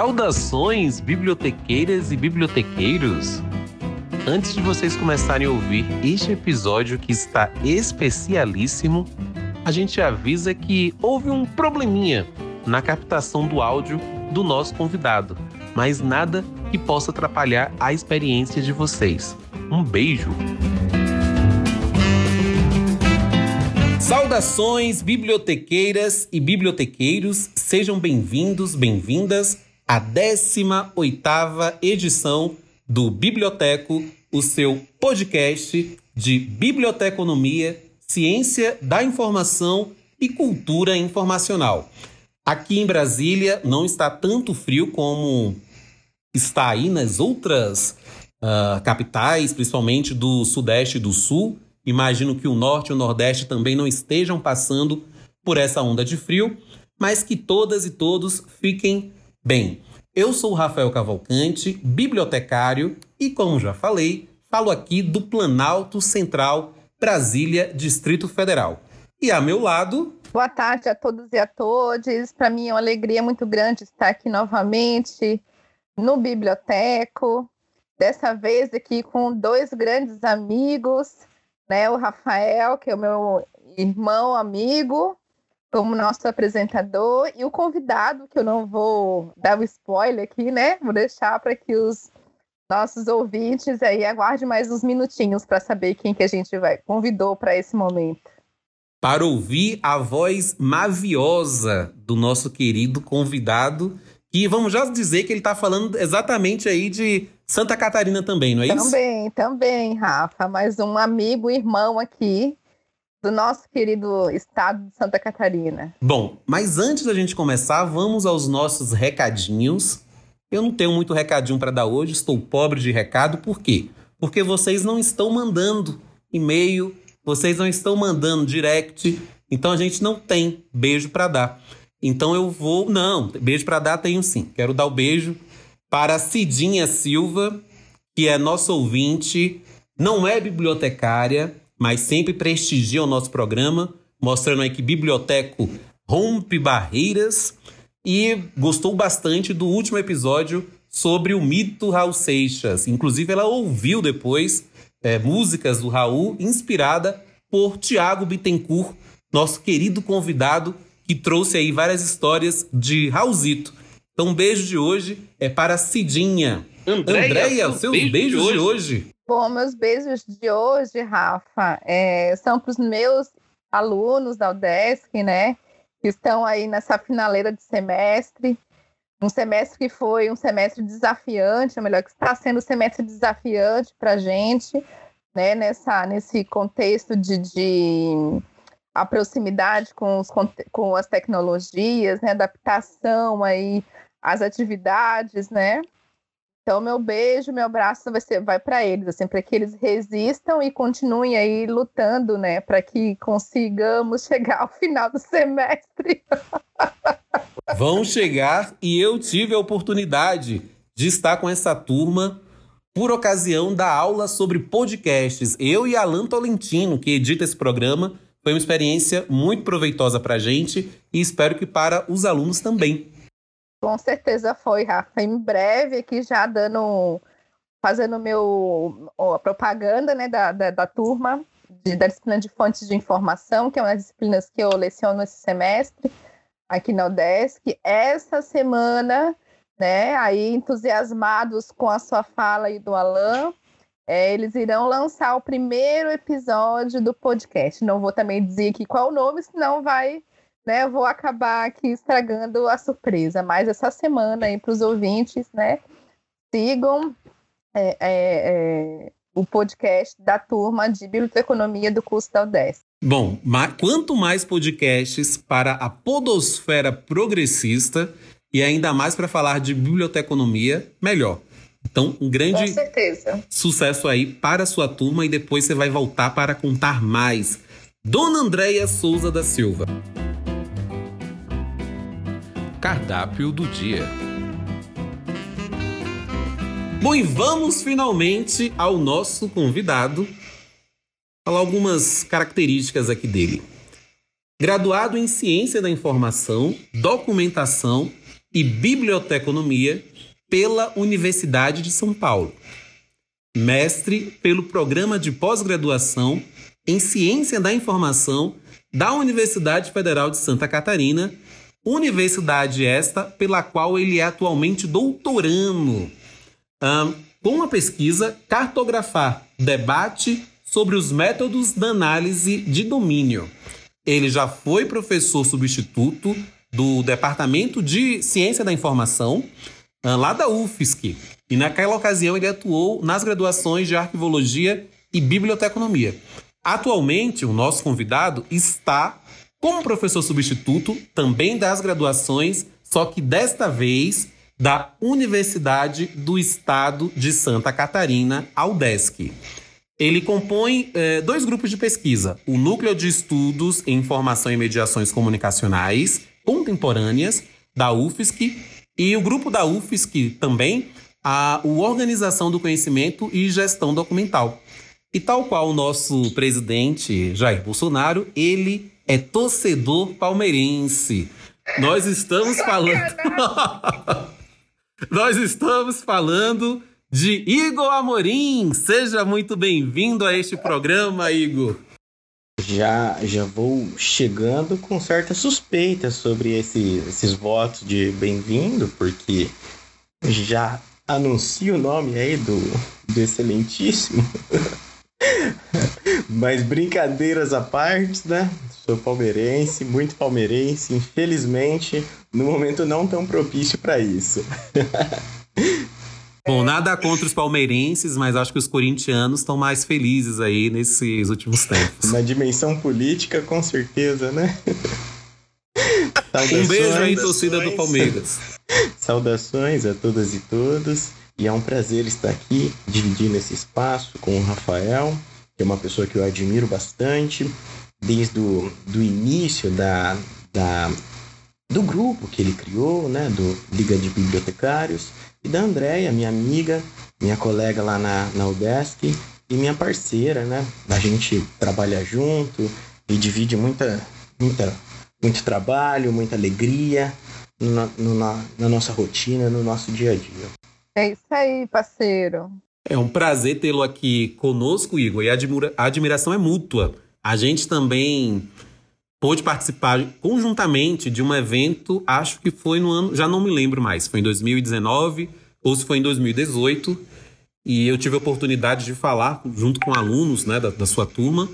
Saudações, bibliotequeiras e bibliotequeiros! Antes de vocês começarem a ouvir este episódio que está especialíssimo, a gente avisa que houve um probleminha na captação do áudio do nosso convidado, mas nada que possa atrapalhar a experiência de vocês. Um beijo! Saudações, bibliotequeiras e bibliotequeiros, sejam bem-vindos, bem-vindas à 18ª edição do Biblioteco, o seu podcast de biblioteconomia, ciência da informação e cultura informacional. Aqui em Brasília não está tanto frio como está aí nas outras uh, capitais, principalmente do Sudeste e do Sul. Imagino que o Norte e o Nordeste também não estejam passando por essa onda de frio, mas que todas e todos fiquem bem. Eu sou o Rafael Cavalcante, bibliotecário, e como já falei, falo aqui do Planalto Central, Brasília, Distrito Federal. E a meu lado. Boa tarde a todos e a todas. Para mim é uma alegria muito grande estar aqui novamente no Biblioteco. Dessa vez aqui com dois grandes amigos, né? O Rafael, que é o meu irmão, amigo, como nosso apresentador, e o convidado, que eu não vou dar o spoiler aqui, né? Vou deixar para que os nossos ouvintes aí aguardem mais uns minutinhos para saber quem que a gente vai convidou para esse momento. Para ouvir a voz maviosa do nosso querido convidado, e vamos já dizer que ele está falando exatamente aí de Santa Catarina também, não é isso? Também, também, Rafa. Mais um amigo, irmão aqui do nosso querido estado de Santa Catarina. Bom, mas antes da gente começar, vamos aos nossos recadinhos. Eu não tenho muito recadinho para dar hoje, estou pobre de recado, por quê? Porque vocês não estão mandando e-mail, vocês não estão mandando direct, então a gente não tem beijo para dar. Então eu vou, não, beijo para dar tenho sim. Quero dar o um beijo para Cidinha Silva, que é nosso ouvinte, não é bibliotecária, mas sempre prestigia o nosso programa, mostrando aí que Biblioteco rompe barreiras e gostou bastante do último episódio sobre o mito Raul Seixas. Inclusive, ela ouviu depois é, músicas do Raul inspirada por Tiago Bittencourt, nosso querido convidado que trouxe aí várias histórias de Raulzito. Então, um beijo de hoje é para Cidinha. Andréia, Andréia seus beijo beijos de hoje. de hoje. Bom, meus beijos de hoje, Rafa, é, são para os meus alunos da UDESC, né? Que estão aí nessa finaleira de semestre. Um semestre que foi um semestre desafiante, ou melhor, que está sendo um semestre desafiante para a gente, né? Nessa, nesse contexto de, de a proximidade com, os, com as tecnologias, né? Adaptação aí às atividades, né? Então, meu beijo, meu abraço vai, ser, vai para eles, assim, para que eles resistam e continuem aí lutando, né, para que consigamos chegar ao final do semestre. Vão chegar e eu tive a oportunidade de estar com essa turma por ocasião da aula sobre podcasts. Eu e Alan Tolentino, que edita esse programa, foi uma experiência muito proveitosa para a gente e espero que para os alunos também. Com certeza foi, Rafa. Em breve, aqui já dando, fazendo meu a propaganda né, da, da, da turma de, da disciplina de fontes de informação, que é uma das disciplinas que eu leciono esse semestre aqui na UDESC. Essa semana, né, aí entusiasmados com a sua fala e do Alan, é, eles irão lançar o primeiro episódio do podcast. Não vou também dizer aqui qual o nome, senão vai né, eu vou acabar aqui estragando a surpresa. Mas essa semana aí para os ouvintes, né, sigam é, é, é, o podcast da turma de Biblioteconomia do curso da UDESC. Bom, quanto mais podcasts para a podosfera progressista e ainda mais para falar de biblioteconomia, melhor. Então, um grande sucesso aí para a sua turma e depois você vai voltar para contar mais. Dona Andréia Souza da Silva. Cardápio do dia. Bom, e vamos finalmente ao nosso convidado falar algumas características aqui dele. Graduado em Ciência da Informação, Documentação e Biblioteconomia pela Universidade de São Paulo. Mestre pelo Programa de Pós-Graduação em Ciência da Informação da Universidade Federal de Santa Catarina, universidade esta pela qual ele é atualmente doutorando, um, com a pesquisa Cartografar Debate sobre os métodos da análise de domínio. Ele já foi professor substituto do Departamento de Ciência da Informação, lá da UFSC. E naquela ocasião ele atuou nas graduações de Arquivologia e Biblioteconomia. Atualmente, o nosso convidado está como professor substituto também das graduações, só que desta vez da Universidade do Estado de Santa Catarina, a UDESC. Ele compõe eh, dois grupos de pesquisa: o Núcleo de Estudos em Informação e Mediações Comunicacionais Contemporâneas, da UFSC, e o grupo da UFSC também, a o Organização do Conhecimento e Gestão Documental. E tal qual o nosso presidente Jair Bolsonaro, ele é torcedor palmeirense. Nós estamos falando. Nós estamos falando de Igor Amorim. Seja muito bem-vindo a este programa, Igor. Já, já vou chegando com certa suspeita sobre esse, esses votos de bem-vindo, porque já anuncio o nome aí do, do excelentíssimo. Mas brincadeiras à parte, né? Sou palmeirense, muito palmeirense, infelizmente, no momento não tão propício para isso. Bom, nada contra os palmeirenses, mas acho que os corintianos estão mais felizes aí nesses últimos tempos. Na dimensão política, com certeza, né? um beijo aí, torcida do Palmeiras. Saudações a todas e todos. E é um prazer estar aqui, dividindo esse espaço com o Rafael, que é uma pessoa que eu admiro bastante, desde o do início da, da, do grupo que ele criou, né, do Liga de Bibliotecários, e da Andréia, minha amiga, minha colega lá na, na UDESC e minha parceira, né? A gente trabalha junto e divide muita, muita, muito trabalho, muita alegria no, no, na, na nossa rotina, no nosso dia a dia. É isso aí, parceiro. É um prazer tê-lo aqui conosco, Igor, e a, admira a admiração é mútua. A gente também pôde participar conjuntamente de um evento, acho que foi no ano, já não me lembro mais, foi em 2019 ou se foi em 2018, e eu tive a oportunidade de falar junto com alunos né, da, da sua turma,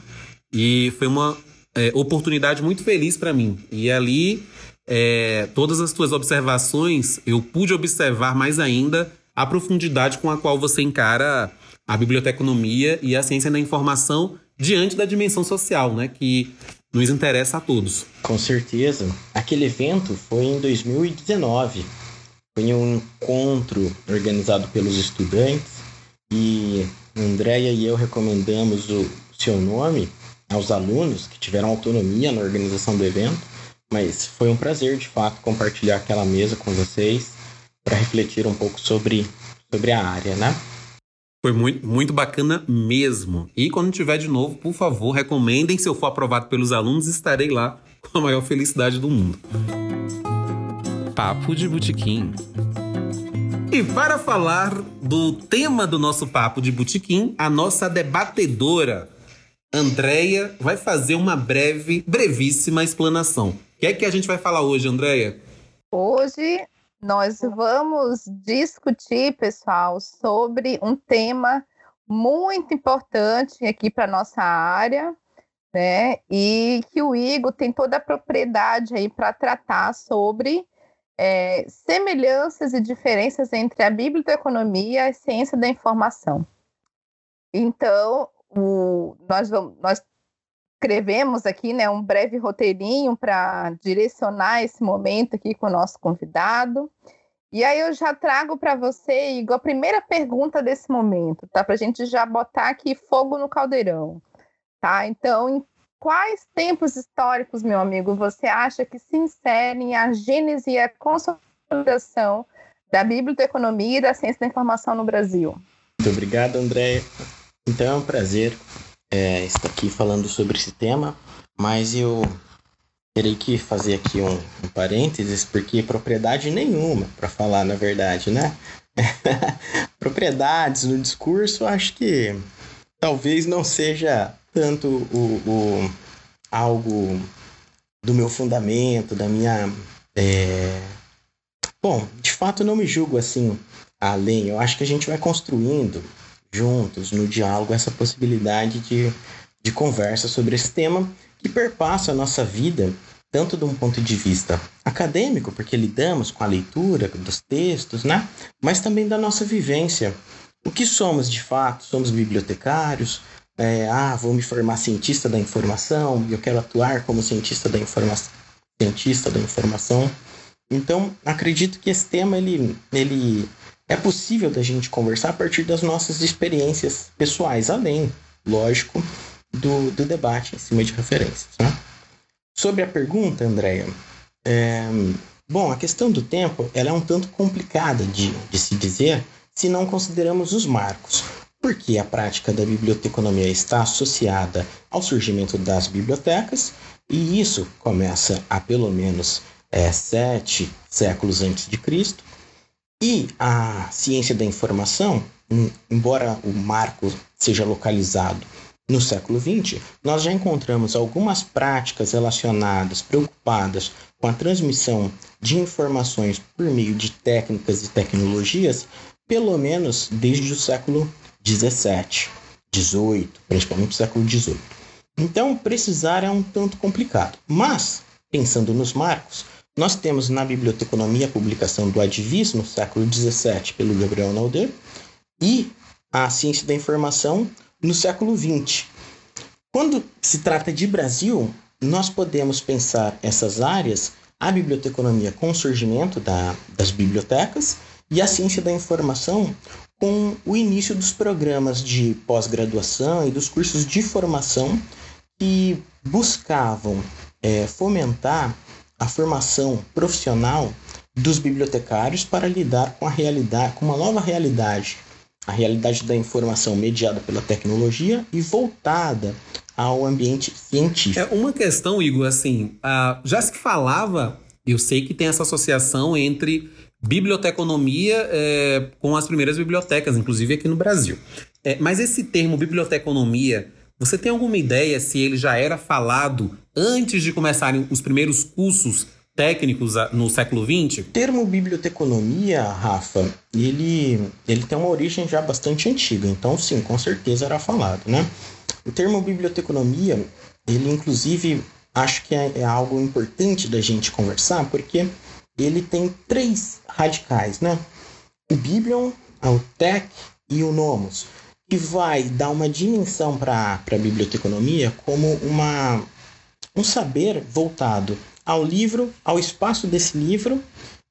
e foi uma é, oportunidade muito feliz para mim. E ali, é, todas as suas observações, eu pude observar mais ainda a profundidade com a qual você encara a biblioteconomia e a ciência da informação diante da dimensão social, né, que nos interessa a todos. Com certeza. Aquele evento foi em 2019. Foi um encontro organizado pelos estudantes e Andréia e eu recomendamos o seu nome aos alunos que tiveram autonomia na organização do evento, mas foi um prazer de fato compartilhar aquela mesa com vocês para refletir um pouco sobre, sobre a área, né? Foi muito, muito bacana mesmo. E quando tiver de novo, por favor, recomendem. Se eu for aprovado pelos alunos, estarei lá com a maior felicidade do mundo. Papo de Botequim. E para falar do tema do nosso Papo de Botequim, a nossa debatedora, Andréia, vai fazer uma breve, brevíssima explanação. O que é que a gente vai falar hoje, Andréia? Hoje nós vamos discutir, pessoal, sobre um tema muito importante aqui para nossa área, né? E que o Igor tem toda a propriedade aí para tratar sobre é, semelhanças e diferenças entre a biblioteconomia e a ciência da informação. Então, o, nós, vamos, nós escrevemos aqui né, um breve roteirinho para direcionar esse momento aqui com o nosso convidado. E aí eu já trago para você, Igor, a primeira pergunta desse momento, tá? Para a gente já botar aqui fogo no caldeirão, tá? Então, em quais tempos históricos, meu amigo, você acha que se inserem a gênese e a consolidação da biblioteconomia e da ciência da informação no Brasil? Muito obrigado, André. Então é um prazer é, aqui falando sobre esse tema, mas eu terei que fazer aqui um, um parênteses, porque propriedade nenhuma, para falar na verdade, né? Propriedades no discurso, acho que talvez não seja tanto o, o algo do meu fundamento, da minha. É... Bom, de fato não me julgo assim além. Eu acho que a gente vai construindo juntos no diálogo essa possibilidade de, de conversa sobre esse tema que perpassa a nossa vida, tanto de um ponto de vista acadêmico, porque lidamos com a leitura dos textos, né? mas também da nossa vivência. O que somos de fato? Somos bibliotecários? É, ah, vou me formar cientista da informação, eu quero atuar como cientista da informação. Cientista da informação. Então, acredito que esse tema ele, ele é possível da gente conversar a partir das nossas experiências pessoais, além, lógico, do, do debate em cima de referências. Né? Sobre a pergunta, Andréia, é, bom, a questão do tempo ela é um tanto complicada de, de se dizer se não consideramos os marcos, porque a prática da biblioteconomia está associada ao surgimento das bibliotecas, e isso começa há pelo menos é, sete séculos antes de Cristo, e a ciência da informação, embora o marco seja localizado no século XX, nós já encontramos algumas práticas relacionadas, preocupadas com a transmissão de informações por meio de técnicas e tecnologias, pelo menos desde o século XVII, XVIII, principalmente o século XVIII. Então, precisar é um tanto complicado. Mas, pensando nos marcos, nós temos na biblioteconomia a publicação do Advis, no século XVII, pelo Gabriel Naudet, e a ciência da informação no século XX. Quando se trata de Brasil, nós podemos pensar essas áreas, a biblioteconomia com o surgimento da, das bibliotecas e a ciência da informação com o início dos programas de pós-graduação e dos cursos de formação que buscavam é, fomentar a formação profissional dos bibliotecários para lidar com a realidade, com uma nova realidade, a realidade da informação mediada pela tecnologia e voltada ao ambiente científico. É uma questão, Igor, assim, já se falava, eu sei que tem essa associação entre biblioteconomia é, com as primeiras bibliotecas, inclusive aqui no Brasil. É, mas esse termo biblioteconomia você tem alguma ideia se ele já era falado antes de começarem os primeiros cursos técnicos no século XX? O termo biblioteconomia, Rafa, ele, ele tem uma origem já bastante antiga, então sim, com certeza era falado, né? O termo biblioteconomia, ele inclusive acho que é, é algo importante da gente conversar, porque ele tem três radicais, né? O Biblion, o Tech e o Nomos que vai dar uma dimensão para a biblioteconomia como uma, um saber voltado ao livro, ao espaço desse livro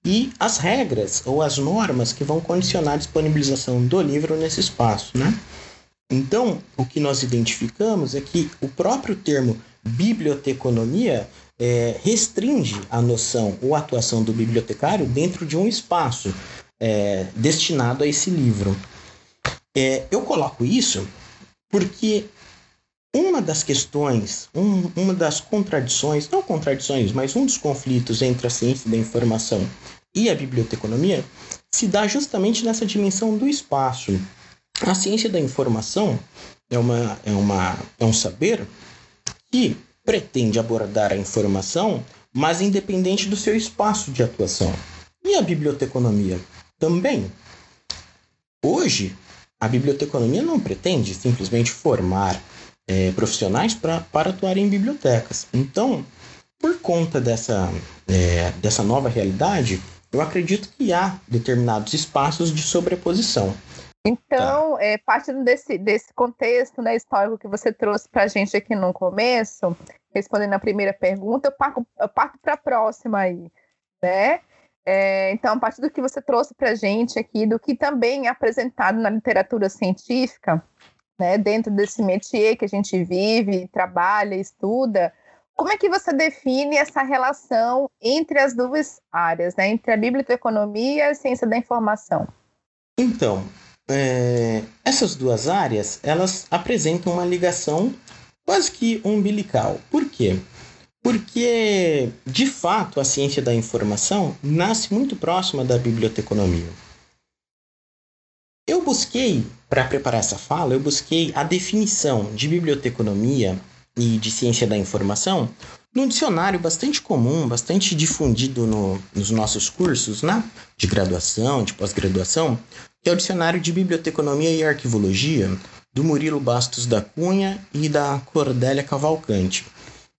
e as regras ou as normas que vão condicionar a disponibilização do livro nesse espaço, né? Então, o que nós identificamos é que o próprio termo biblioteconomia é, restringe a noção ou atuação do bibliotecário dentro de um espaço é, destinado a esse livro. É, eu coloco isso porque uma das questões, um, uma das contradições, não contradições, mas um dos conflitos entre a ciência da informação e a biblioteconomia se dá justamente nessa dimensão do espaço. A ciência da informação é, uma, é, uma, é um saber que pretende abordar a informação, mas independente do seu espaço de atuação. E a biblioteconomia também. Hoje, a biblioteconomia não pretende simplesmente formar é, profissionais pra, para atuar em bibliotecas. Então, por conta dessa, é, dessa nova realidade, eu acredito que há determinados espaços de sobreposição. Então, tá. é, partindo desse, desse contexto né, histórico que você trouxe para a gente aqui no começo, respondendo a primeira pergunta, eu parto, para a próxima aí, né? É, então, a partir do que você trouxe para a gente aqui, do que também é apresentado na literatura científica, né, dentro desse métier que a gente vive, trabalha, estuda, como é que você define essa relação entre as duas áreas, né, entre a biblioteconomia e a ciência da informação? Então, é, essas duas áreas, elas apresentam uma ligação quase que umbilical. Por quê? Porque, de fato, a ciência da informação nasce muito próxima da biblioteconomia. Eu busquei, para preparar essa fala, eu busquei a definição de biblioteconomia e de ciência da informação num dicionário bastante comum, bastante difundido no, nos nossos cursos, né? De graduação, de pós-graduação, que é o Dicionário de Biblioteconomia e Arquivologia, do Murilo Bastos da Cunha e da Cordélia Cavalcante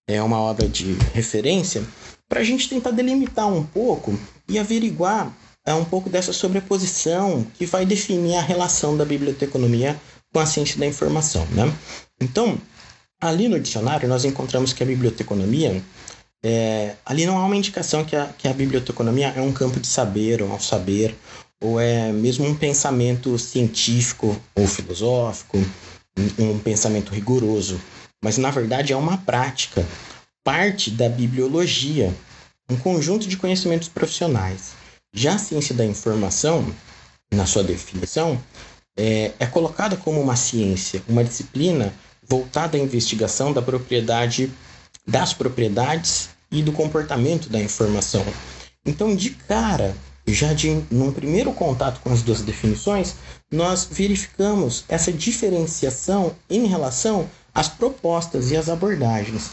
é uma obra de referência para a gente tentar delimitar um pouco e averiguar é, um pouco dessa sobreposição que vai definir a relação da biblioteconomia com a ciência da informação. Né? Então, ali no dicionário, nós encontramos que a biblioteconomia, é, ali não há uma indicação que a, que a biblioteconomia é um campo de saber ou um saber, ou é mesmo um pensamento científico ou filosófico, um, um pensamento rigoroso mas na verdade é uma prática, parte da bibliologia, um conjunto de conhecimentos profissionais. Já a ciência da informação, na sua definição, é, é colocada como uma ciência, uma disciplina voltada à investigação da propriedade das propriedades e do comportamento da informação. Então, de cara, já de num primeiro contato com as duas definições, nós verificamos essa diferenciação em relação as propostas e as abordagens.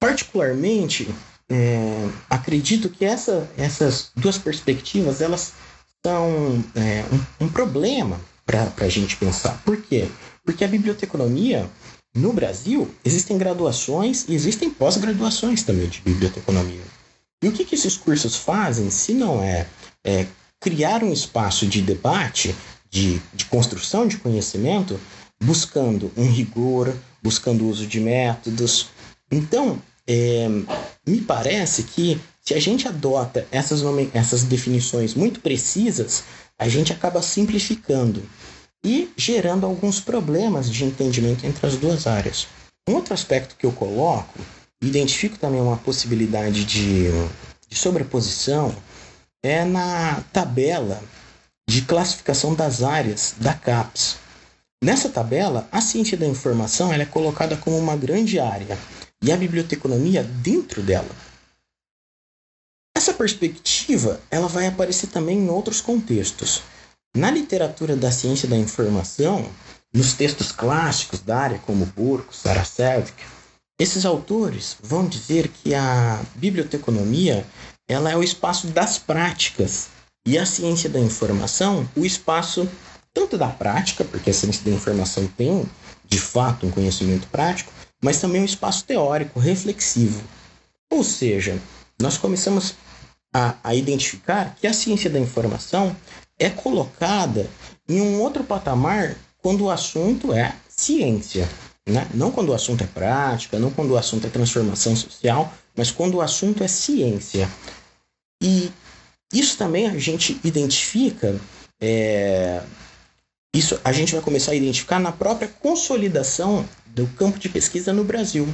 Particularmente, é, acredito que essa, essas duas perspectivas elas são é, um, um, problema para a gente pensar. Por quê? Porque a biblioteconomia no Brasil existem graduações e existem pós-graduações também de biblioteconomia. E o que, que esses cursos fazem se não é, é criar um espaço de debate, de, de construção de conhecimento buscando um rigor, buscando o uso de métodos. Então, é, me parece que se a gente adota essas, essas definições muito precisas, a gente acaba simplificando e gerando alguns problemas de entendimento entre as duas áreas. Um outro aspecto que eu coloco, identifico também uma possibilidade de, de sobreposição, é na tabela de classificação das áreas da CAPES. Nessa tabela, a ciência da informação é colocada como uma grande área e a biblioteconomia dentro dela. Essa perspectiva ela vai aparecer também em outros contextos. Na literatura da ciência da informação, nos textos clássicos da área, como Burke, Saracevic, esses autores vão dizer que a biblioteconomia ela é o espaço das práticas e a ciência da informação o espaço tanto da prática, porque a ciência da informação tem, de fato, um conhecimento prático, mas também um espaço teórico, reflexivo. Ou seja, nós começamos a, a identificar que a ciência da informação é colocada em um outro patamar quando o assunto é ciência. Né? Não quando o assunto é prática, não quando o assunto é transformação social, mas quando o assunto é ciência. E isso também a gente identifica é, isso a gente vai começar a identificar na própria consolidação do campo de pesquisa no Brasil.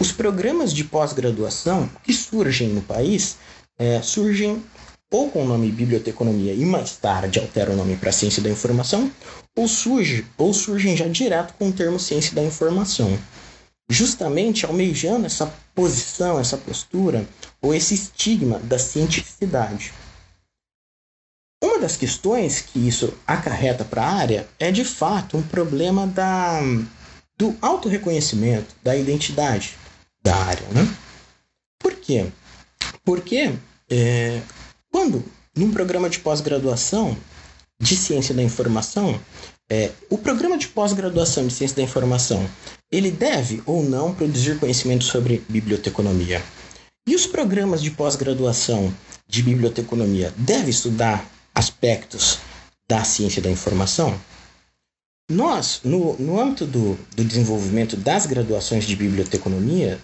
Os programas de pós-graduação que surgem no país é, surgem ou com o nome biblioteconomia e mais tarde altera o nome para ciência da informação, ou, surge, ou surgem já direto com o termo ciência da informação. Justamente almejando essa posição, essa postura ou esse estigma da cientificidade. Uma das questões que isso acarreta para a área é de fato um problema da, do autorreconhecimento, da identidade da área. Né? Por quê? Porque é, quando num programa de pós-graduação de ciência da informação, é, o programa de pós-graduação de ciência da informação ele deve ou não produzir conhecimento sobre biblioteconomia. E os programas de pós-graduação de biblioteconomia devem estudar aspectos da ciência da informação, nós, no, no âmbito do, do desenvolvimento das graduações de biblioteconomia,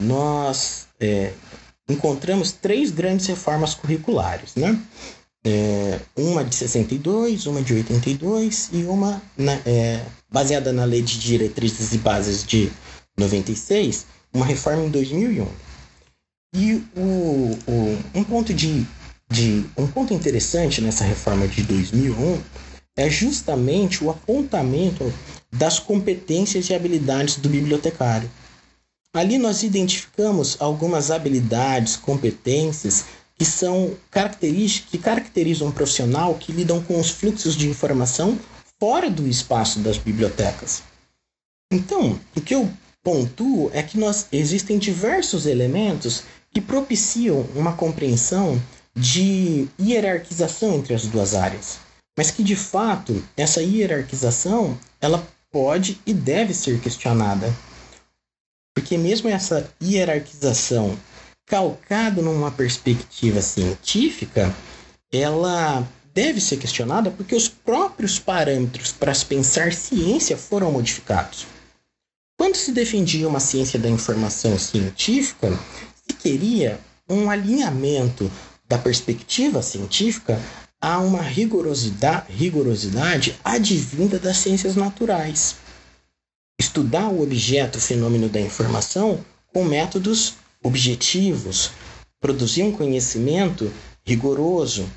nós é, encontramos três grandes reformas curriculares, né? É, uma de 62, uma de 82 e uma na, é, baseada na Lei de Diretrizes e Bases de 96, uma reforma em 2001. E o, o, um ponto de de um ponto interessante nessa reforma de 2001 é justamente o apontamento das competências e habilidades do bibliotecário. Ali nós identificamos algumas habilidades, competências que são características que caracterizam um profissional que lidam com os fluxos de informação fora do espaço das bibliotecas. Então, o que eu pontuo é que nós existem diversos elementos que propiciam uma compreensão de hierarquização entre as duas áreas, mas que de fato essa hierarquização ela pode e deve ser questionada. Porque mesmo essa hierarquização calcada numa perspectiva científica, ela deve ser questionada porque os próprios parâmetros para se pensar ciência foram modificados. Quando se defendia uma ciência da informação científica, se queria um alinhamento da perspectiva científica a uma rigorosidade, rigorosidade advinda das ciências naturais. Estudar o objeto, o fenômeno da informação, com métodos objetivos, produzir um conhecimento rigoroso,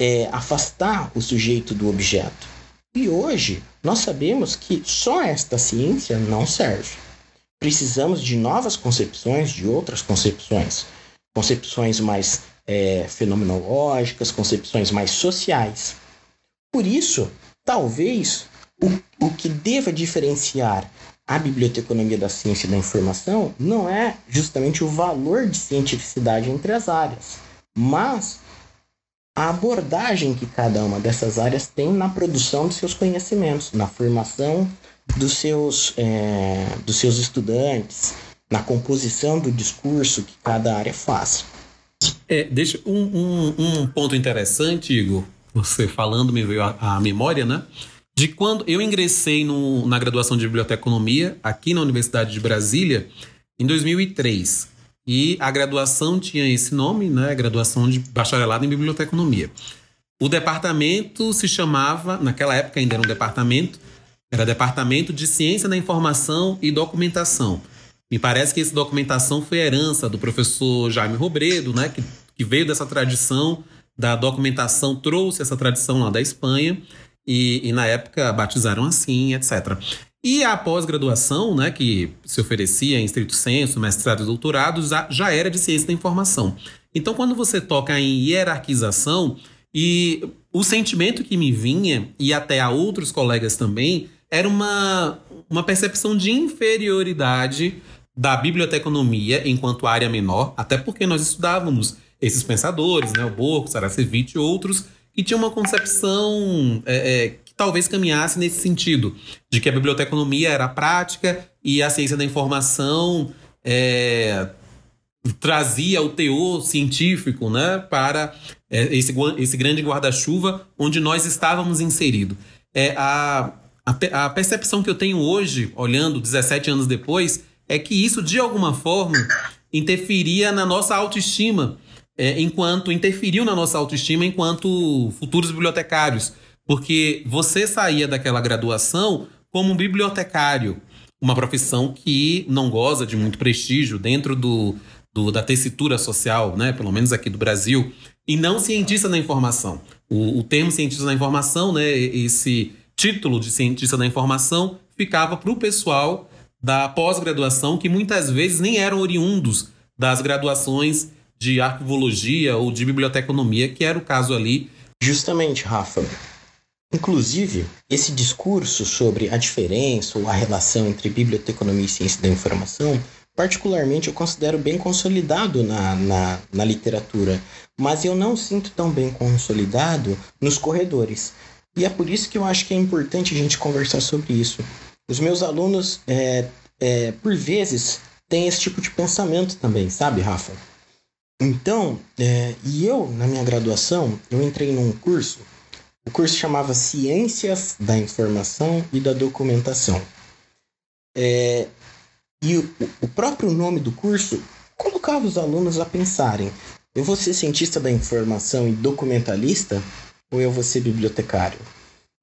é, afastar o sujeito do objeto. E hoje nós sabemos que só esta ciência não serve. Precisamos de novas concepções, de outras concepções, concepções mais é, fenomenológicas, concepções mais sociais. Por isso, talvez o, o que deva diferenciar a biblioteconomia da ciência e da informação não é justamente o valor de cientificidade entre as áreas, mas a abordagem que cada uma dessas áreas tem na produção de seus conhecimentos, na formação dos seus, é, dos seus estudantes, na composição do discurso que cada área faz. É, deixa um, um, um, ponto interessante, Igor. Você falando me veio à memória, né? De quando eu ingressei no, na graduação de biblioteconomia aqui na Universidade de Brasília em 2003. E a graduação tinha esse nome, né? Graduação de bacharelado em biblioteconomia. O departamento se chamava, naquela época ainda era um departamento, era Departamento de Ciência da Informação e Documentação. Me parece que essa documentação foi herança do professor Jaime Robredo, né? Que, que veio dessa tradição da documentação, trouxe essa tradição lá da Espanha. E, e, na época batizaram assim, etc. E a pós-graduação, né, que se oferecia em estrito senso, mestrado e doutorado, já, já era de ciência da informação. Então, quando você toca em hierarquização, e o sentimento que me vinha, e até a outros colegas também, era uma, uma percepção de inferioridade da biblioteconomia enquanto área menor, até porque nós estudávamos esses pensadores, né, o Borco, Saracevich e outros, que tinham uma concepção é, é, talvez caminhasse nesse sentido, de que a biblioteconomia era prática e a ciência da informação é, trazia o teor científico né, para é, esse, esse grande guarda-chuva onde nós estávamos inseridos. É, a, a, a percepção que eu tenho hoje, olhando 17 anos depois, é que isso, de alguma forma, interferia na nossa autoestima, é, enquanto interferiu na nossa autoestima enquanto futuros bibliotecários porque você saía daquela graduação como um bibliotecário, uma profissão que não goza de muito prestígio dentro do, do, da tessitura social, né? pelo menos aqui do Brasil, e não cientista da informação. O, o termo cientista da informação, né? esse título de cientista da informação, ficava para o pessoal da pós-graduação que muitas vezes nem eram oriundos das graduações de arquivologia ou de biblioteconomia, que era o caso ali. Justamente, Rafa. Inclusive, esse discurso sobre a diferença ou a relação entre biblioteconomia e ciência da informação, particularmente eu considero bem consolidado na, na, na literatura, mas eu não sinto tão bem consolidado nos corredores. E é por isso que eu acho que é importante a gente conversar sobre isso. Os meus alunos, é, é, por vezes, têm esse tipo de pensamento também, sabe, Rafa? Então, é, e eu, na minha graduação, eu entrei num curso o curso chamava Ciências da Informação e da Documentação. É, e o, o próprio nome do curso colocava os alunos a pensarem: eu vou ser cientista da informação e documentalista ou eu vou ser bibliotecário?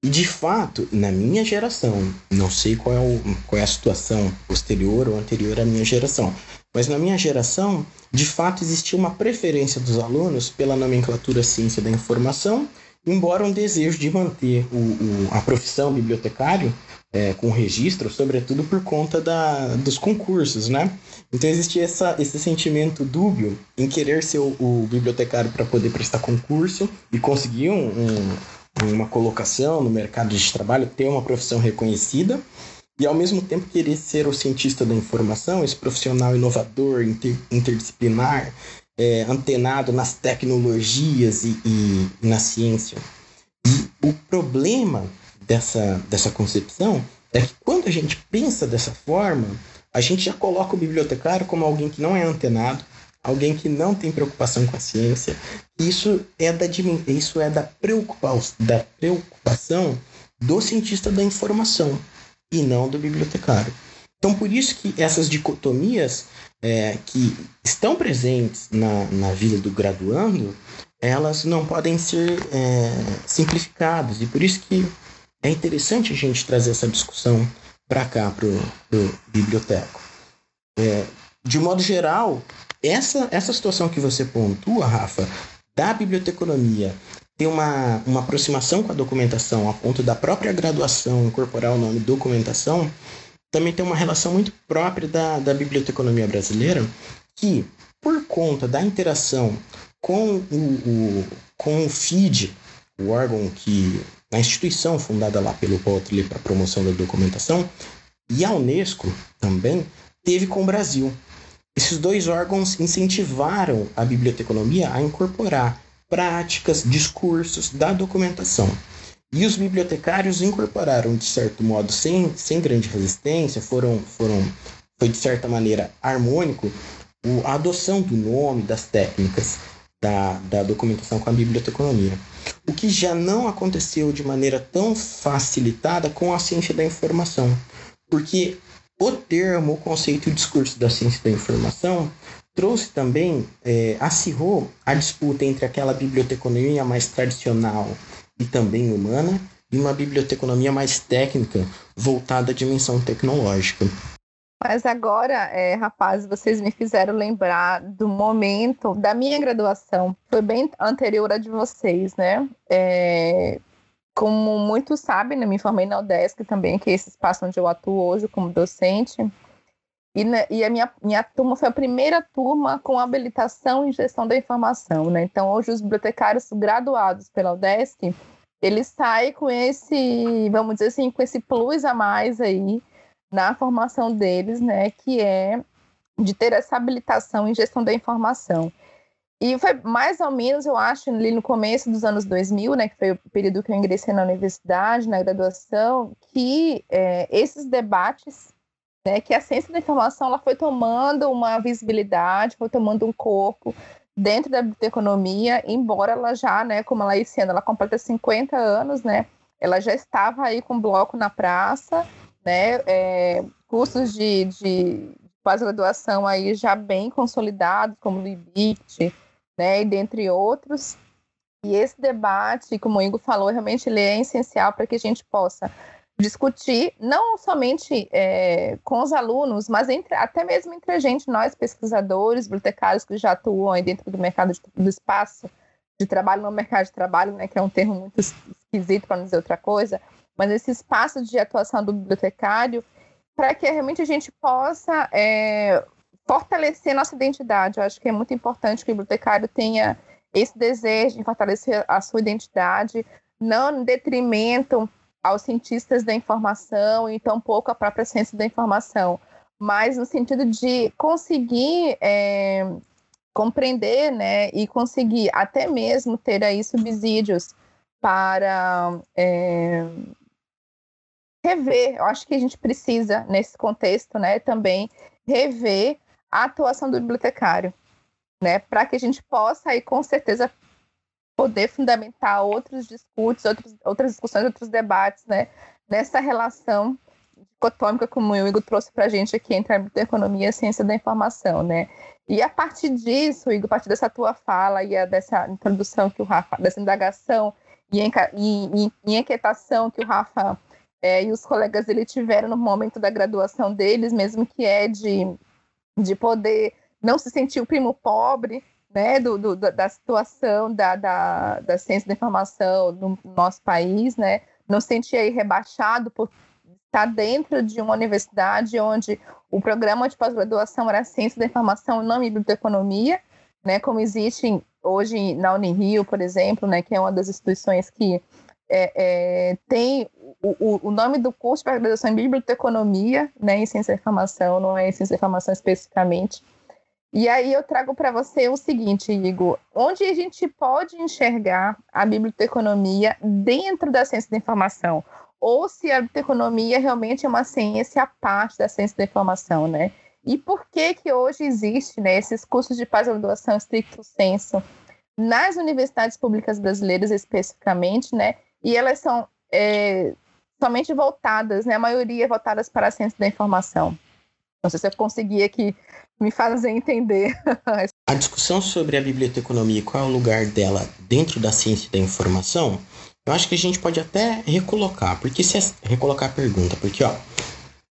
E de fato, na minha geração, não sei qual é, o, qual é a situação posterior ou anterior à minha geração, mas na minha geração, de fato, existia uma preferência dos alunos pela nomenclatura ciência da informação embora um desejo de manter o, o, a profissão bibliotecário é, com registro, sobretudo por conta da, dos concursos, né? Então existia essa, esse sentimento dúbio em querer ser o, o bibliotecário para poder prestar concurso e conseguir um, um, uma colocação no mercado de trabalho, ter uma profissão reconhecida, e ao mesmo tempo querer ser o cientista da informação, esse profissional inovador, inter, interdisciplinar, é, antenado nas tecnologias e, e, e na ciência. E o problema dessa, dessa concepção é que quando a gente pensa dessa forma, a gente já coloca o bibliotecário como alguém que não é antenado, alguém que não tem preocupação com a ciência. Isso é da, isso é da, preocupa da preocupação do cientista da informação e não do bibliotecário. Então, por isso que essas dicotomias é, que estão presentes na, na vida do graduando, elas não podem ser é, simplificadas. E por isso que é interessante a gente trazer essa discussão para cá, para o biblioteco. É, de modo geral, essa, essa situação que você pontua, Rafa, da biblioteconomia ter uma, uma aproximação com a documentação a ponto da própria graduação incorporar o nome documentação, também tem uma relação muito própria da, da biblioteconomia brasileira, que, por conta da interação com o, o, com o FID, o órgão que a instituição fundada lá pelo Potley para promoção da documentação, e a Unesco também teve com o Brasil. Esses dois órgãos incentivaram a biblioteconomia a incorporar práticas, discursos da documentação. E os bibliotecários incorporaram, de certo modo, sem, sem grande resistência, foram, foram, foi de certa maneira harmônico, a adoção do nome, das técnicas da, da documentação com a biblioteconomia. O que já não aconteceu de maneira tão facilitada com a ciência da informação, porque o termo, o conceito e o discurso da ciência da informação trouxe também, é, acirrou a disputa entre aquela biblioteconomia mais tradicional e também humana e uma biblioteconomia mais técnica voltada à dimensão tecnológica. Mas agora, é, rapazes, vocês me fizeram lembrar do momento da minha graduação. Foi bem anterior à de vocês, né? É, como muitos sabem, né, me formei na UDESC também, que é esse espaço onde eu atuo hoje como docente. E, né, e, a minha, minha turma foi a primeira turma com habilitação em gestão da informação, né? Então, hoje os bibliotecários graduados pela UDESC, eles saem com esse, vamos dizer assim, com esse plus a mais aí, na formação deles, né, que é de ter essa habilitação em gestão da informação. E foi mais ou menos, eu acho, ali no começo dos anos 2000, né, que foi o período que eu ingressei na universidade, na graduação, que é, esses debates, né, que a ciência da informação ela foi tomando uma visibilidade, foi tomando um corpo dentro da biblioteconomia, embora ela já, né, como ela ano, ela completa 50 anos, né, ela já estava aí com bloco na praça, né? É, cursos de, de pós-graduação aí já bem consolidados, como o IBIT, né? E dentre outros. E esse debate, como o Ingo falou, realmente ele é essencial para que a gente possa discutir, não somente é, com os alunos, mas entre, até mesmo entre a gente, nós pesquisadores, bibliotecários que já atuam dentro do mercado de, do espaço de trabalho, no mercado de trabalho, né, que é um termo muito esquisito para dizer outra coisa, mas esse espaço de atuação do bibliotecário para que realmente a gente possa é, fortalecer nossa identidade. Eu acho que é muito importante que o bibliotecário tenha esse desejo de fortalecer a sua identidade, não em detrimento aos cientistas da informação e tampouco à própria ciência da informação, mas no sentido de conseguir é, compreender né, e conseguir até mesmo ter aí subsídios para é, rever, eu acho que a gente precisa, nesse contexto, né, também rever a atuação do bibliotecário, né, para que a gente possa aí, com certeza, poder fundamentar outros discursos, outros, outras discussões, outros debates, né, nessa relação dicotômica, como o Igor trouxe para a gente aqui, entre a biblioteconomia e a ciência da informação, né. E a partir disso, Igor, a partir dessa tua fala e a, dessa introdução que o Rafa, dessa indagação e, e, e inquietação que o Rafa é, e os colegas dele tiveram no momento da graduação deles, mesmo que é de, de poder não se sentir o primo pobre, né, do, do da situação da, da, da ciência da informação no nosso país, né, não se sentir aí rebaixado por está dentro de uma universidade onde o programa de pós-graduação era Ciência da Informação e não Biblioteconomia, né, como existe hoje na Unirio, por exemplo, né, que é uma das instituições que é, é, tem o, o, nome do curso para graduação em biblioteconomia, né, em ciência da informação, não é em ciência da informação especificamente. E aí eu trago para você o seguinte, Igor, onde a gente pode enxergar a biblioteconomia dentro da ciência da informação, ou se a biblioteconomia realmente é uma ciência à parte da ciência da informação, né? E por que que hoje existe, né, esses cursos de pós-graduação estricto senso nas universidades públicas brasileiras especificamente, né? E elas são é, somente voltadas, né? A maioria voltadas para a ciência da informação. Não sei se eu consegui aqui me fazer entender. a discussão sobre a biblioteconomia e qual é o lugar dela dentro da ciência da informação, eu acho que a gente pode até recolocar, porque se é, recolocar a pergunta, porque ó,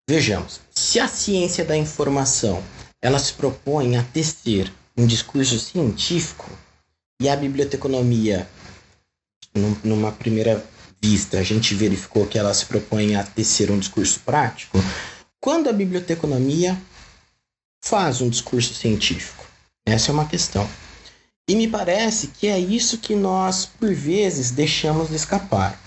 vejamos, se a ciência da informação ela se propõe a tecer um discurso científico e a biblioteconomia numa primeira vista, a gente verificou que ela se propõe a tecer um discurso prático, quando a biblioteconomia faz um discurso científico? Essa é uma questão. E me parece que é isso que nós, por vezes, deixamos de escapar.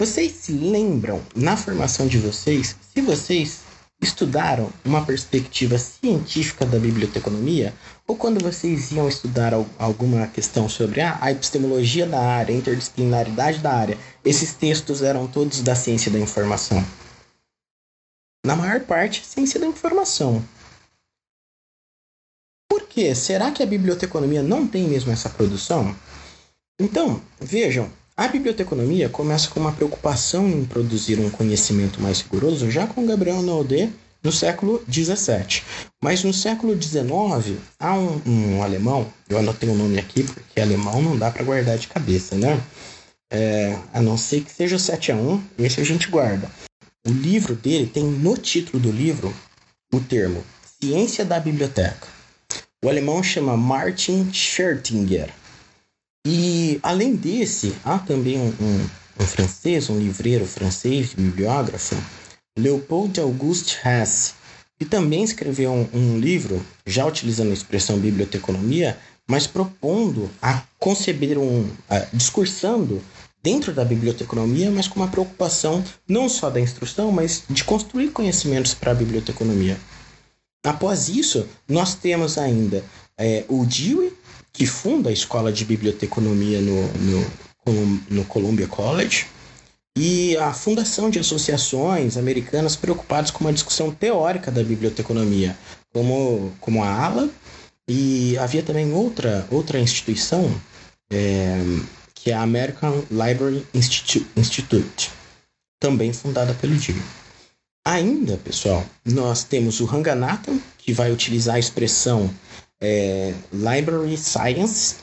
Vocês se lembram, na formação de vocês, se vocês estudaram uma perspectiva científica da biblioteconomia? Ou quando vocês iam estudar alguma questão sobre ah, a epistemologia da área, a interdisciplinaridade da área, esses textos eram todos da ciência da informação? Na maior parte, ciência da informação. Por quê? Será que a biblioteconomia não tem mesmo essa produção? Então, vejam, a biblioteconomia começa com uma preocupação em produzir um conhecimento mais rigoroso já com Gabriel Naudé no século XVII. Mas no século XIX, há um, um, alemão, eu anotei o nome aqui porque alemão não dá para guardar de cabeça, né? É, a não ser que seja o 7 a 1, esse a gente guarda. O livro dele tem no título do livro o termo Ciência da Biblioteca. O alemão chama Martin Schertinger. E além desse, há também um, um, um francês, um livreiro francês, bibliógrafo, Leopold Auguste Hess, que também escreveu um, um, livro, já utilizando a expressão biblioteconomia, mas propondo a conceber um. Discursando dentro da biblioteconomia, mas com uma preocupação não só da instrução, mas de construir conhecimentos para a biblioteconomia. Após isso, nós temos ainda é, o Dewey, que funda a escola de biblioteconomia no, no, no Columbia College, e a fundação de associações americanas preocupadas com uma discussão teórica da biblioteconomia, como, como a ALA, e havia também outra, outra instituição, é, que é a American Library Institute, Institute também fundada pelo Dewey. Ainda, pessoal, nós temos o Ranganathan, que vai utilizar a expressão é, Library Science.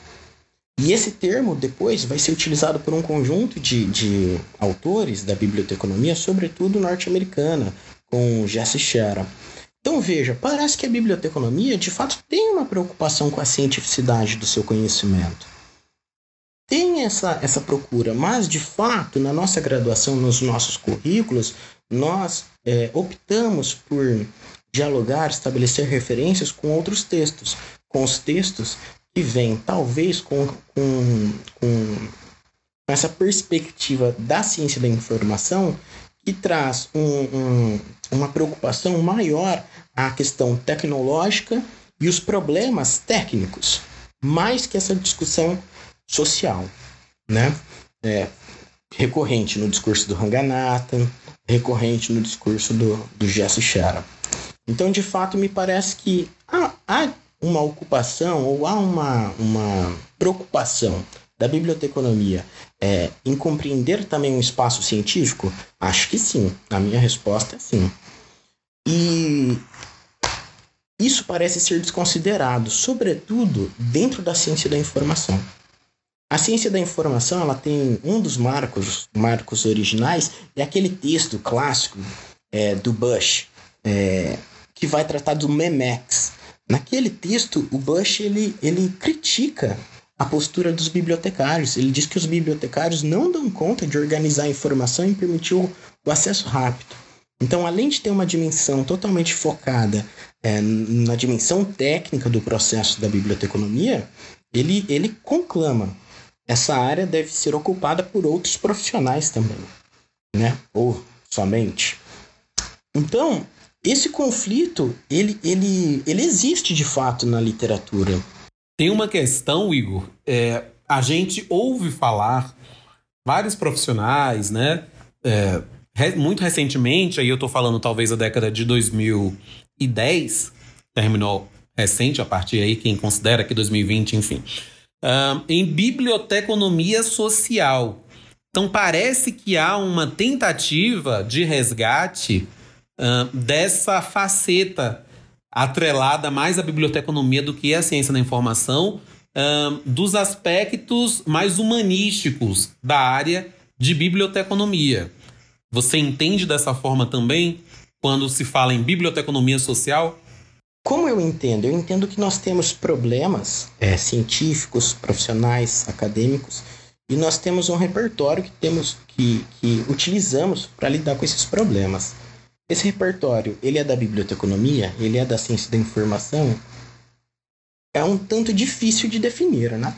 E esse termo depois vai ser utilizado por um conjunto de, de autores da biblioteconomia, sobretudo norte-americana, com Jesse Shera. Então veja, parece que a biblioteconomia de fato tem uma preocupação com a cientificidade do seu conhecimento. Tem essa, essa procura, mas de fato, na nossa graduação, nos nossos currículos, nós é, optamos por dialogar, estabelecer referências com outros textos, com os textos que vêm talvez com, com, com essa perspectiva da ciência da informação que traz um, um, uma preocupação maior à questão tecnológica e os problemas técnicos, mais que essa discussão social, né? É, recorrente no discurso do Ranganathan, recorrente no discurso do, do Jesse Shara. Então, de fato, me parece que há, há uma ocupação ou há uma, uma preocupação da biblioteconomia é, em compreender também um espaço científico? Acho que sim. A minha resposta é sim. E isso parece ser desconsiderado, sobretudo dentro da ciência da informação. A ciência da informação ela tem um dos marcos, marcos originais, é aquele texto clássico é, do Bush, é, que vai tratar do Memex. Naquele texto, o Bush ele, ele critica a postura dos bibliotecários. Ele diz que os bibliotecários não dão conta de organizar a informação e permitir o, o acesso rápido. Então, além de ter uma dimensão totalmente focada é, na dimensão técnica do processo da biblioteconomia, ele, ele conclama essa área deve ser ocupada por outros profissionais também, né? Ou somente. Então, esse conflito, ele, ele, ele existe de fato na literatura. Tem uma questão, Igor. É, a gente ouve falar vários profissionais, né? É, muito recentemente, aí eu tô falando talvez a década de 2010, terminou recente, a partir aí, quem considera que 2020, enfim. Uh, em biblioteconomia social. Então parece que há uma tentativa de resgate dessa faceta atrelada mais à biblioteconomia do que à ciência da informação, dos aspectos mais humanísticos da área de biblioteconomia. Você entende dessa forma também quando se fala em biblioteconomia social? Como eu entendo? Eu entendo que nós temos problemas é, científicos, profissionais, acadêmicos, e nós temos um repertório que temos que, que utilizamos para lidar com esses problemas. Esse repertório, ele é da biblioteconomia, ele é da ciência da informação, é um tanto difícil de definir, né?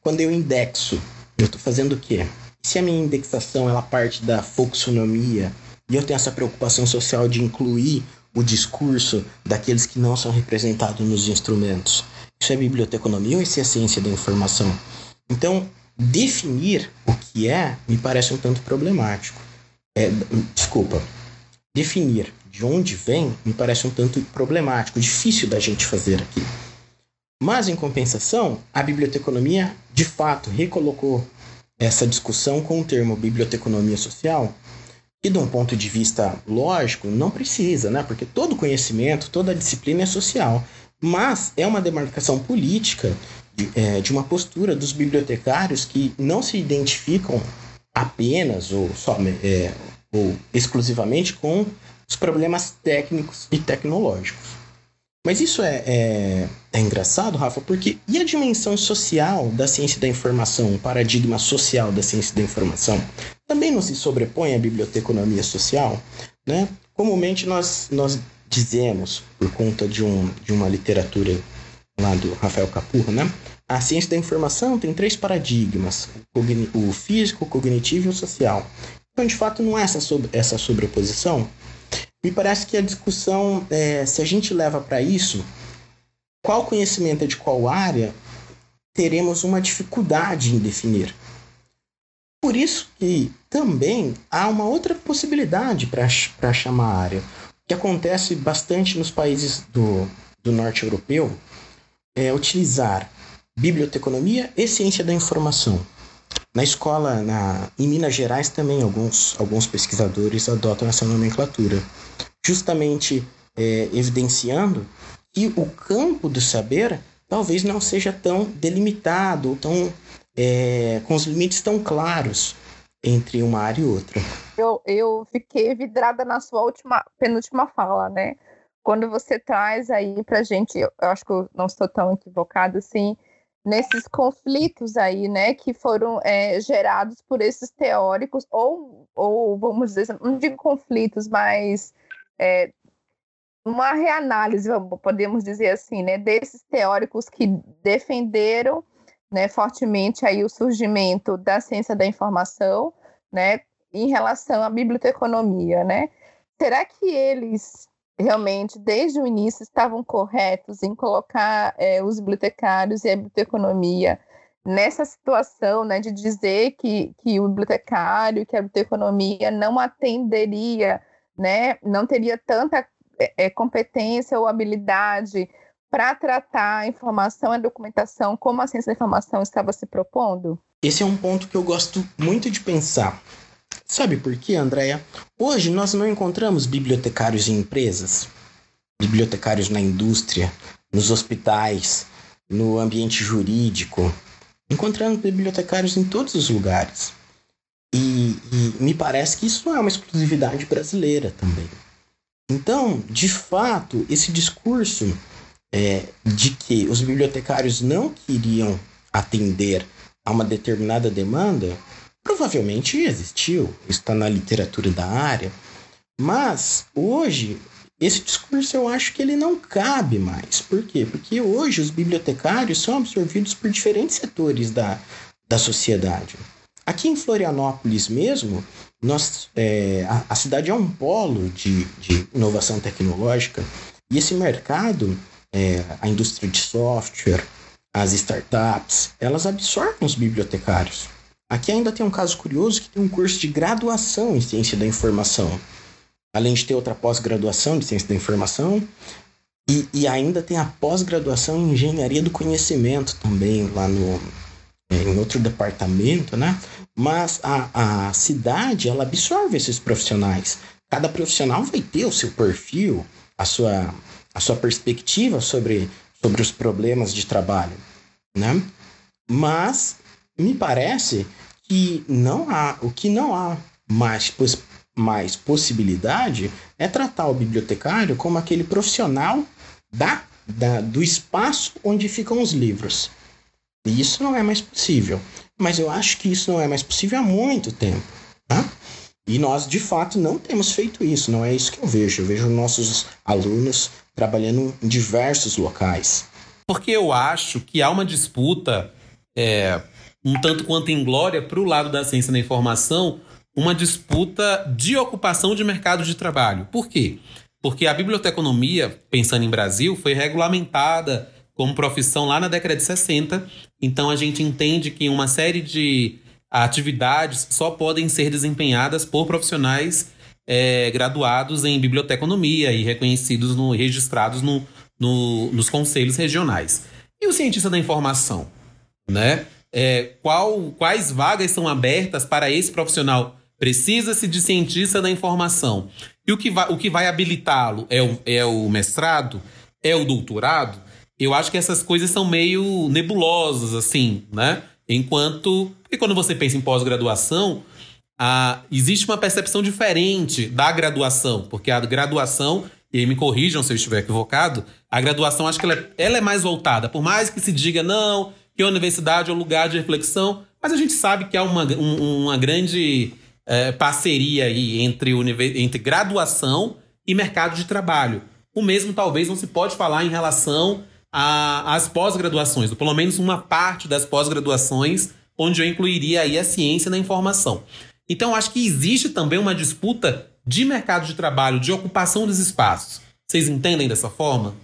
Quando eu indexo, eu estou fazendo o quê? se a minha indexação ela parte da folksonomia e eu tenho essa preocupação social de incluir o discurso daqueles que não são representados nos instrumentos, isso é biblioteconomia ou isso é ciência da informação? Então, definir o que é me parece um tanto problemático. É, desculpa, definir de onde vem me parece um tanto problemático, difícil da gente fazer aqui. Mas, em compensação, a biblioteconomia de fato recolocou essa discussão com o termo biblioteconomia social, e de um ponto de vista lógico, não precisa, né? Porque todo conhecimento, toda disciplina é social. Mas é uma demarcação política de, é, de uma postura dos bibliotecários que não se identificam apenas ou, só, é, ou exclusivamente com os problemas técnicos e tecnológicos. Mas isso é, é, é, engraçado, Rafa, porque e a dimensão social da ciência da informação, o paradigma social da ciência da informação, também não se sobrepõe à biblioteconomia social? Né? Comumente nós, nós dizemos, por conta de, um, de uma literatura lá do Rafael Capurro, né? a ciência da informação tem três paradigmas, o físico, o cognitivo e o social. Então, de fato, não é essa, sobre, essa sobreposição, me parece que a discussão, é, se a gente leva para isso, qual conhecimento é de qual área, teremos uma dificuldade em definir. Por isso que também há uma outra possibilidade para chamar a área, que acontece bastante nos países do, do norte europeu, é utilizar biblioteconomia e ciência da informação. Na escola, na, em Minas Gerais também alguns, alguns pesquisadores adotam essa nomenclatura, justamente é, evidenciando que o campo do saber talvez não seja tão delimitado tão é, com os limites tão claros entre uma área e outra. Eu, eu fiquei vidrada na sua última, penúltima fala, né? Quando você traz aí pra gente, eu, acho que eu não estou tão equivocado assim, nesses conflitos aí, né, que foram é, gerados por esses teóricos, ou, ou vamos dizer, não digo conflitos, mas é, uma reanálise, podemos dizer assim, né, desses teóricos que defenderam né, fortemente aí o surgimento da ciência da informação, né, em relação à biblioteconomia, né? Será que eles realmente, desde o início, estavam corretos em colocar é, os bibliotecários e a biblioteconomia nessa situação né, de dizer que, que o bibliotecário, que a biblioteconomia não atenderia, né, não teria tanta é, competência ou habilidade para tratar a informação e a documentação como a ciência da informação estava se propondo? Esse é um ponto que eu gosto muito de pensar. Sabe por quê, Andréia? Hoje nós não encontramos bibliotecários em empresas, bibliotecários na indústria, nos hospitais, no ambiente jurídico. Encontramos bibliotecários em todos os lugares. E, e, me parece que isso não é uma exclusividade brasileira também. Então, de fato, esse discurso é, de que os bibliotecários não queriam atender a uma determinada demanda provavelmente existiu, está na literatura da área, Mas hoje esse discurso eu acho que ele não cabe mais. Por quê? Porque hoje os bibliotecários são absorvidos por diferentes setores da, da sociedade. Aqui em Florianópolis mesmo, nós, é, a, a, cidade é um polo de, de inovação tecnológica e esse mercado, é, a indústria de software, as startups, elas absorvem os bibliotecários. Aqui ainda tem um caso curioso que tem um curso de graduação em ciência da informação além de ter outra pós-graduação de ciência da informação, e, e ainda tem a pós-graduação em engenharia do conhecimento também, lá no, em outro departamento, né? Mas a, a cidade, ela absorve esses profissionais. Cada profissional vai ter o seu perfil, a sua, a sua perspectiva sobre, sobre os problemas de trabalho, né? Mas me parece que não há, o que não há mais mais possibilidade é tratar o bibliotecário como aquele profissional da, da, do espaço onde ficam os livros. E isso não é mais possível. Mas eu acho que isso não é mais possível há muito tempo. Tá? E nós, de fato, não temos feito isso. Não é isso que eu vejo. Eu vejo nossos alunos trabalhando em diversos locais. Porque eu acho que há uma disputa é, um tanto quanto em glória para o lado da ciência da informação uma disputa de ocupação de mercado de trabalho. Por quê? Porque a biblioteconomia, pensando em Brasil, foi regulamentada como profissão lá na década de 60. Então a gente entende que uma série de atividades só podem ser desempenhadas por profissionais é, graduados em biblioteconomia e reconhecidos no, registrados no, no, nos conselhos regionais. E o cientista da informação, né? É, qual, quais vagas são abertas para esse profissional Precisa-se de cientista da informação. E o que vai, o que vai habilitá-lo é o, é o mestrado? É o doutorado? Eu acho que essas coisas são meio nebulosas, assim, né? Enquanto. Porque quando você pensa em pós-graduação, existe uma percepção diferente da graduação, porque a graduação, e aí me corrijam se eu estiver equivocado, a graduação acho que ela é, ela é mais voltada, por mais que se diga não, que a universidade é um lugar de reflexão, mas a gente sabe que há uma, um, uma grande é, parceria aí entre, entre graduação e mercado de trabalho. O mesmo talvez não se pode falar em relação às pós-graduações, ou pelo menos uma parte das pós-graduações, onde eu incluiria aí a ciência da informação. Então, acho que existe também uma disputa de mercado de trabalho, de ocupação dos espaços. Vocês entendem dessa forma?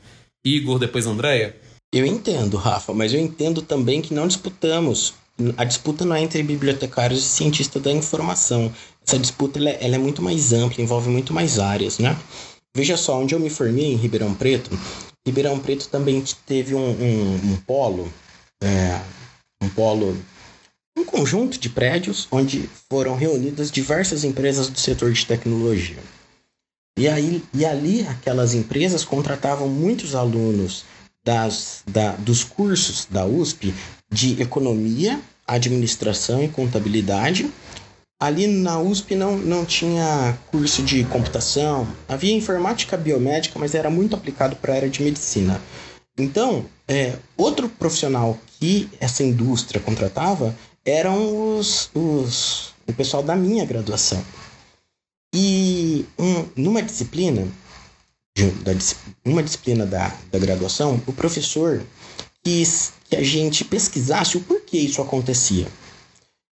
Igor, depois Andréia? Eu entendo, Rafa, mas eu entendo também que não disputamos a disputa não é entre bibliotecários e cientistas da informação. Essa disputa ela é, ela é, muito mais ampla, envolve muito mais áreas, né? Veja só, onde eu me formei, em Ribeirão Preto, Ribeirão Preto também teve um, um, um polo, é, um polo, um conjunto de prédios onde foram reunidas diversas empresas do setor de tecnologia. E, aí, e ali aquelas empresas contratavam muitos alunos das, da, dos cursos da USP de economia, administração e contabilidade. Ali na USP não, não tinha curso de computação, havia informática biomédica, mas era muito aplicado para a área de medicina. Então, é, outro profissional que essa indústria contratava eram os, os, o pessoal da minha graduação. E um, numa disciplina, da, uma disciplina da, da graduação, o professor quis que a gente pesquisasse o porquê isso acontecia.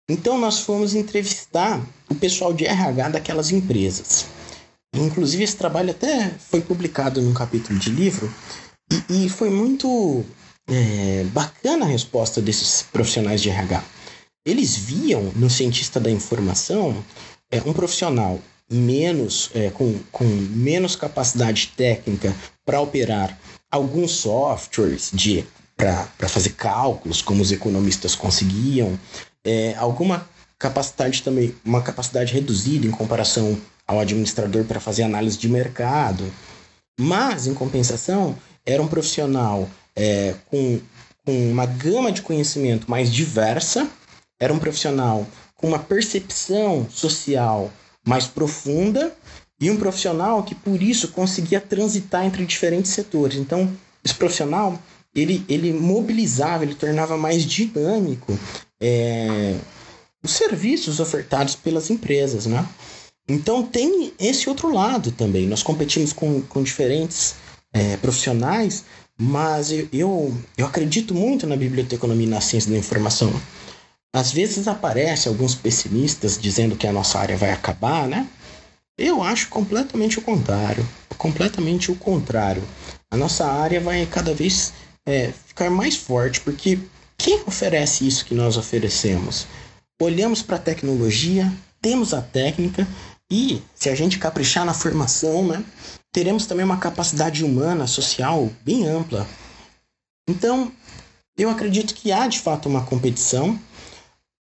Então nós fomos entrevistar o pessoal de RH daquelas empresas. Inclusive esse trabalho até foi publicado num capítulo de livro e, e foi muito é, bacana a resposta desses profissionais de RH. Eles viam no cientista da informação é, um profissional menos é, com, com menos capacidade técnica para operar alguns softwares de para fazer cálculos, como os economistas conseguiam, é, alguma capacidade também, uma capacidade reduzida em comparação ao administrador para fazer análise de mercado, mas, em compensação, era um profissional é, com, com uma gama de conhecimento mais diversa, era um profissional com uma percepção social mais profunda e um profissional que, por isso, conseguia transitar entre diferentes setores. Então, esse profissional ele, ele mobilizava, ele tornava mais dinâmico é, os serviços ofertados pelas empresas, né? Então tem esse outro lado também. Nós competimos com, com diferentes é, profissionais, mas eu, eu, eu acredito muito na biblioteconomia e na ciência da informação. Às vezes aparece alguns pessimistas dizendo que a nossa área vai acabar, né? Eu acho completamente o contrário. Completamente o contrário. A nossa área vai cada vez é, ficar mais forte, porque quem oferece isso que nós oferecemos? Olhamos para a tecnologia, temos a técnica e, se a gente caprichar na formação, né, teremos também uma capacidade humana, social bem ampla. Então, eu acredito que há de fato uma competição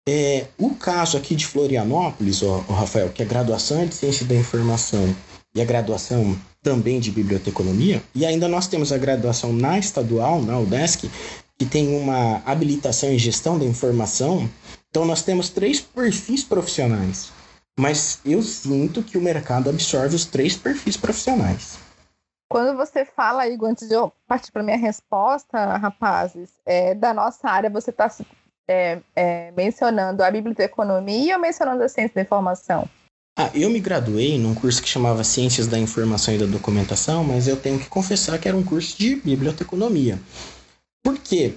é, o caso aqui de Florianópolis, ó, ó, Rafael, que a graduação é de Ciência da Informação e a graduação também de Biblioteconomia, e ainda nós temos a graduação na estadual, na UDESC, que tem uma habilitação em Gestão da Informação. Então nós temos três perfis profissionais. Mas eu sinto que o mercado absorve os três perfis profissionais. Quando você fala, Igor, antes de eu partir para minha resposta, rapazes, é, da nossa área, você está é, é, mencionando a biblioteconomia ou mencionando a ciência da informação? Ah, eu me graduei num curso que chamava Ciências da Informação e da Documentação, mas eu tenho que confessar que era um curso de biblioteconomia. Por quê?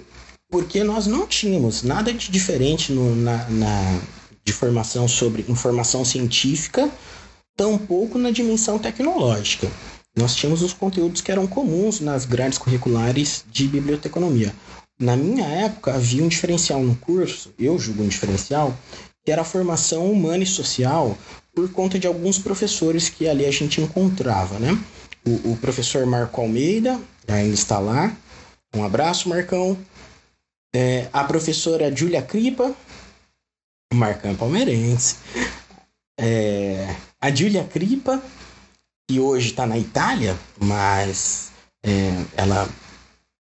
Porque nós não tínhamos nada de diferente no, na, na, de formação sobre informação científica, tampouco na dimensão tecnológica. Nós tínhamos os conteúdos que eram comuns nas grades curriculares de biblioteconomia. Na minha época, havia um diferencial no curso, eu julgo um diferencial, que era a formação humana e social por conta de alguns professores que ali a gente encontrava, né? O, o professor Marco Almeida, ainda está lá. Um abraço, Marcão. É, a professora Júlia Cripa, Marcão é palmeirense. É, a Júlia Cripa, que hoje está na Itália, mas é, ela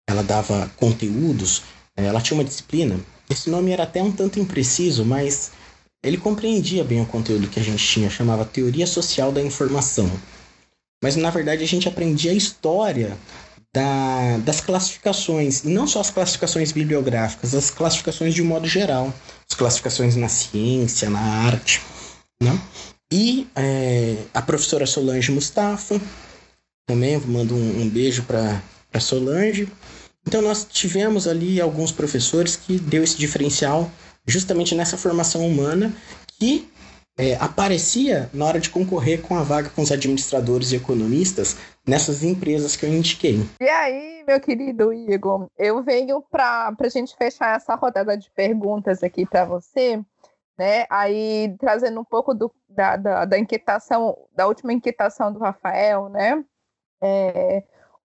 ela dava conteúdos, é, ela tinha uma disciplina. Esse nome era até um tanto impreciso, mas ele compreendia bem o conteúdo que a gente tinha, chamava Teoria Social da Informação. Mas na verdade a gente aprendia a história da, das classificações, e não só as classificações bibliográficas, as classificações de um modo geral, as classificações na ciência, na arte. Né? E é, a professora Solange Mustafa, também mando um, um beijo para Solange, então nós tivemos ali alguns professores que deu esse diferencial justamente nessa formação humana que é, aparecia na hora de concorrer com a vaga com os administradores e economistas nessas empresas que eu indiquei. E aí, meu querido Igor, eu venho para a gente fechar essa rodada de perguntas aqui para você, né? Aí trazendo um pouco do, da, da, da, inquietação, da última inquietação do Rafael, né? É,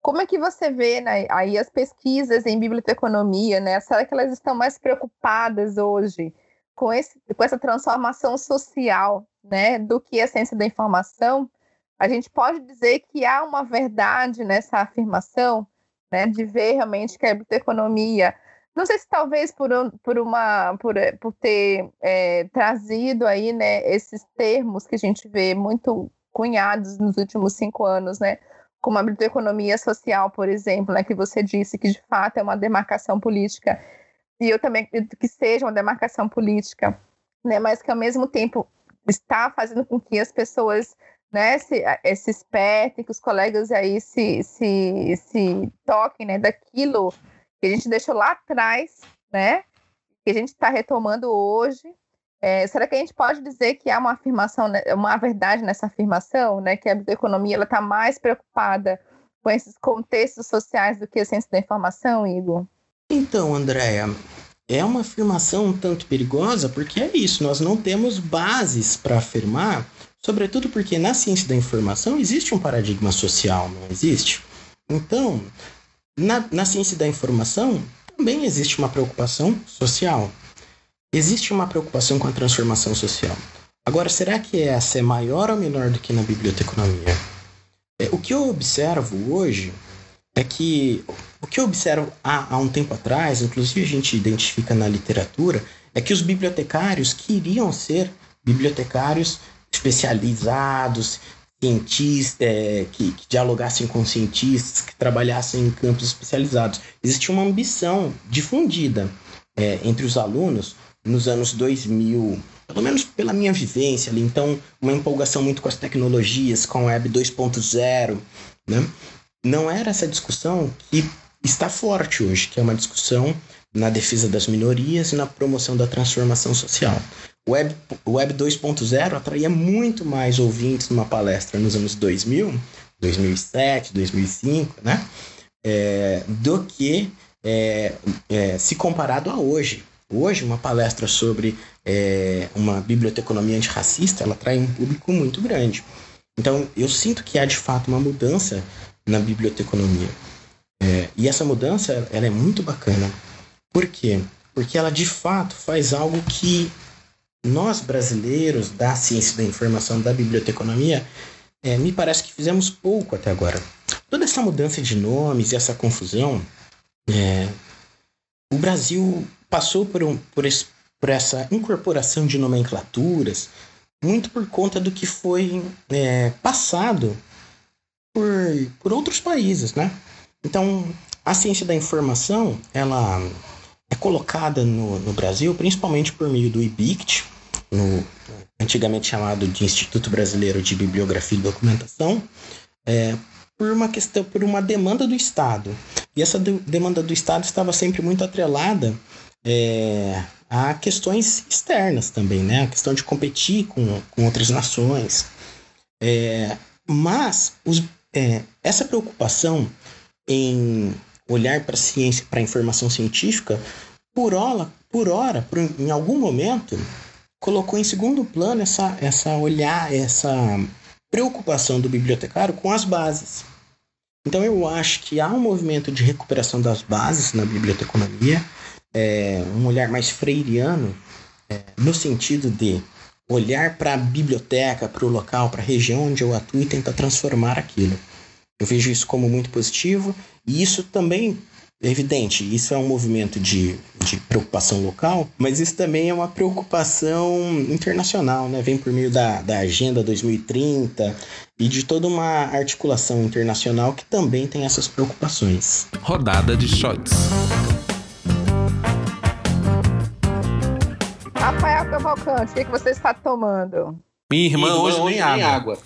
como é que você vê né, aí as pesquisas em biblioteconomia, né? Será que elas estão mais preocupadas hoje com, esse, com essa transformação social, né, do que a ciência da informação? A gente pode dizer que há uma verdade nessa afirmação, né, de ver realmente que a biblioteconomia, não sei se talvez por, por uma por, por ter é, trazido aí, né, esses termos que a gente vê muito cunhados nos últimos cinco anos, né? Como a biblioteconomia social, por exemplo, né, que você disse que de fato é uma demarcação política, e eu também acredito que seja uma demarcação política, né, mas que ao mesmo tempo está fazendo com que as pessoas né, se, se espertem, que os colegas aí se, se, se toquem né, daquilo que a gente deixou lá atrás, né, que a gente está retomando hoje, é, será que a gente pode dizer que há uma afirmação, né, uma verdade nessa afirmação, né, que a economia está mais preocupada com esses contextos sociais do que a ciência da informação, Igor? Então, Andréa, é uma afirmação um tanto perigosa porque é isso, nós não temos bases para afirmar, sobretudo porque na ciência da informação existe um paradigma social, não existe? Então, na, na ciência da informação também existe uma preocupação social. Existe uma preocupação com a transformação social. Agora, será que essa é maior ou menor do que na biblioteconomia? É, o que eu observo hoje é que o que eu observo há, há um tempo atrás, inclusive a gente identifica na literatura, é que os bibliotecários queriam ser bibliotecários especializados, cientistas, é, que, que, dialogassem com cientistas, que trabalhassem em campos especializados. Existia uma ambição difundida é, entre os alunos nos anos 2000, pelo menos pela minha vivência ali, então uma empolgação muito com as tecnologias, com a Web 2.0, né? Não era essa discussão que está forte hoje, que é uma discussão na defesa das minorias e na promoção da transformação social. Web, Web 2.0 atraía muito mais ouvintes numa palestra nos anos 2000, 2007, 2005, né? É, do que é, é, se comparado a hoje. Hoje, uma palestra sobre é, uma biblioteconomia antirracista, ela atrai um público muito grande. Então, eu sinto que há de fato uma mudança na biblioteconomia. É, e essa mudança, ela é muito bacana. Por quê? Porque ela de fato faz algo que nós brasileiros da ciência da informação, da biblioteconomia, é, me parece que fizemos pouco até agora. Toda essa mudança de nomes e essa confusão, é, o Brasil passou por, um, por, por, essa incorporação de nomenclaturas muito por conta do que foi é, passado por, por outros países, né? Então, a ciência da informação, ela é colocada no, no Brasil principalmente por meio do IBICT, no, antigamente chamado de Instituto Brasileiro de Bibliografia e Documentação, é, por uma questão, por uma demanda do Estado. E essa de, demanda do Estado estava sempre muito atrelada é, a questões externas também, né? A questão de competir com, com outras nações. É, mas os, é, essa preocupação em olhar para a ciência, para a informação científica, por hora, por hora, por, em algum momento, colocou em segundo plano essa, essa olhar, essa preocupação do bibliotecário com as bases. Então eu acho que há um movimento de recuperação das bases na biblioteconomia, é, um olhar mais freiriano, é, no sentido de olhar para a biblioteca, para o local, para a região onde eu atuo e tentar transformar aquilo. Eu vejo isso como muito positivo e isso também é evidente, isso é um movimento de, de preocupação local, mas isso também é uma preocupação internacional, né? Vem por meio da, da Agenda 2030 e de toda uma articulação internacional que também tem essas preocupações. Rodada de shots. O que, que você está tomando? Minha irmã, Irmã, hoje, hoje nem água. água.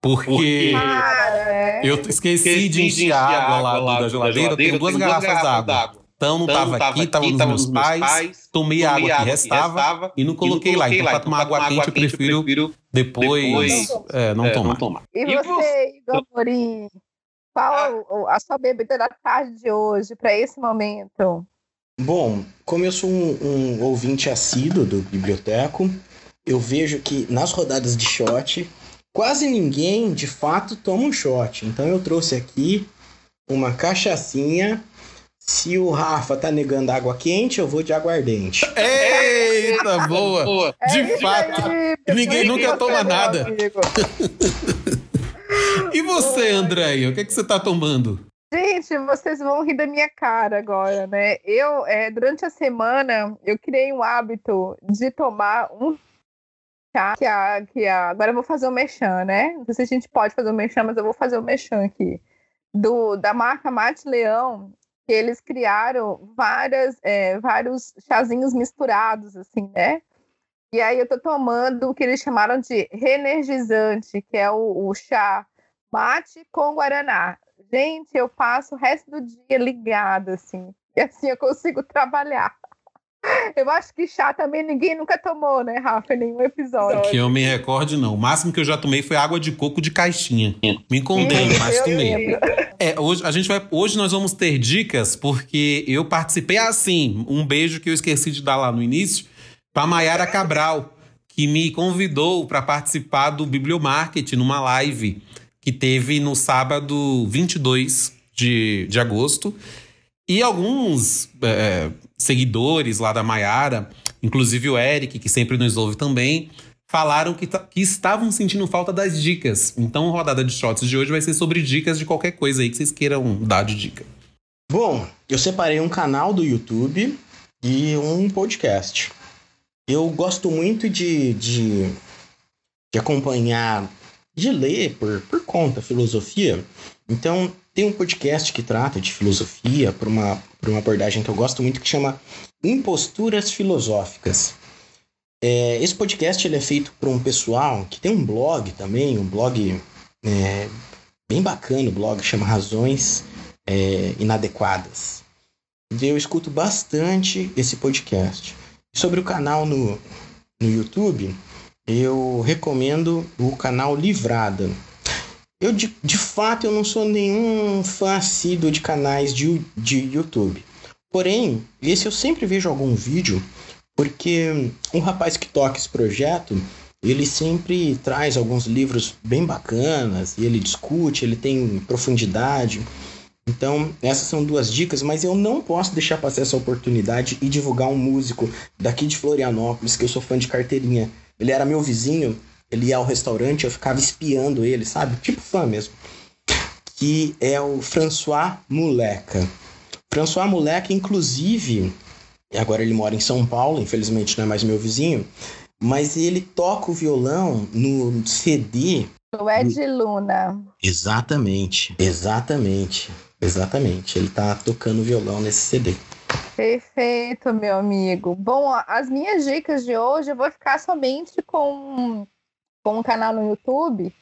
Porque é. eu esqueci de encher a água lá do- da geladeira. Eu tenho duas garrafas d'água. Então não Então, tava aqui, tava nos meus pais. Tomei a água que restava e não coloquei lá. Então, pra tomar água quente, eu prefiro depois é, não é, tomar. não tomar. E, E você, Igor Morim? Qual o- a sua bebida da tarde de hoje para esse momento? Bom, como eu sou um, um ouvinte assíduo do biblioteco, eu vejo que nas rodadas de shot, quase ninguém de fato toma um shot. Então eu trouxe aqui uma cachaçinha. Se o Rafa tá negando água quente, eu vou de aguardente. Eita, boa! Boa. De É fato. aí, ninguém nunca toma nada. E você, Andréia, o que, é que você tá tomando? Gente, vocês vão rir da minha cara agora, né? Eu, é, durante a semana, eu criei um hábito de tomar um chá que a, que a, agora eu vou fazer o mexã, né? Não sei se a gente pode fazer o mexã, mas eu vou fazer o mexã aqui. Do, da marca Mate Leão, que eles criaram várias, é, vários chazinhos misturados, assim, né? E aí eu tô tomando o que eles chamaram de reenergizante, que é o, o chá mate com guaraná. Gente, eu passo o resto do dia ligada, assim. E assim eu consigo trabalhar. Eu acho que chá também ninguém nunca tomou, né, Rafa? Em nenhum episódio. Que eu me recorde, não. O máximo que eu já tomei foi água de coco de caixinha. Me Sim, mas tomei. É, hoje a gente vai. Hoje nós vamos ter dicas, porque eu participei assim. Um beijo que eu esqueci de dar lá no início, para Maiara Cabral, que me convidou para participar do Bibliomarket numa live que teve no sábado 22 de, de agosto. E alguns é, seguidores lá da Maiara, inclusive o Eric, que sempre nos ouve também, falaram que, que estavam sentindo falta das dicas. Então, a rodada de shots de hoje vai ser sobre dicas de qualquer coisa aí que vocês queiram dar de dica. Bom, eu separei um canal do YouTube e um podcast. Eu gosto muito de, de, de acompanhar, de ler por, por conta filosofia. Então, tem um podcast que trata de filosofia por uma, por uma abordagem que eu gosto muito que chama Imposturas Filosóficas. É, esse podcast ele é feito por um pessoal que tem um blog também, um blog é, bem bacana, o blog chama Razões é, Inadequadas. Eu escuto bastante esse podcast. Sobre o canal no, no YouTube, eu recomendo o canal Livrada. Eu, de, de fato, eu não sou nenhum fã assíduo de canais de, de YouTube. Porém, esse eu sempre vejo algum vídeo, porque um rapaz que toca esse projeto, ele sempre traz alguns livros bem bacanas, e ele discute, ele tem profundidade. Então, essas são duas dicas, mas eu não posso deixar passar essa oportunidade e divulgar um músico daqui de Florianópolis, que eu sou fã de carteirinha. Ele era meu vizinho, ele ia ao restaurante, eu ficava espiando ele, sabe? Tipo fã mesmo. Que é o François Moleca. François Moleca, inclusive, agora ele mora em São Paulo, infelizmente não é mais meu vizinho, mas ele toca o violão no CD. O Ed Luna. Exatamente, exatamente. Exatamente, ele tá tocando violão nesse CD. Perfeito, meu amigo. Bom, as minhas dicas de hoje eu vou ficar somente com, com um canal no YouTube.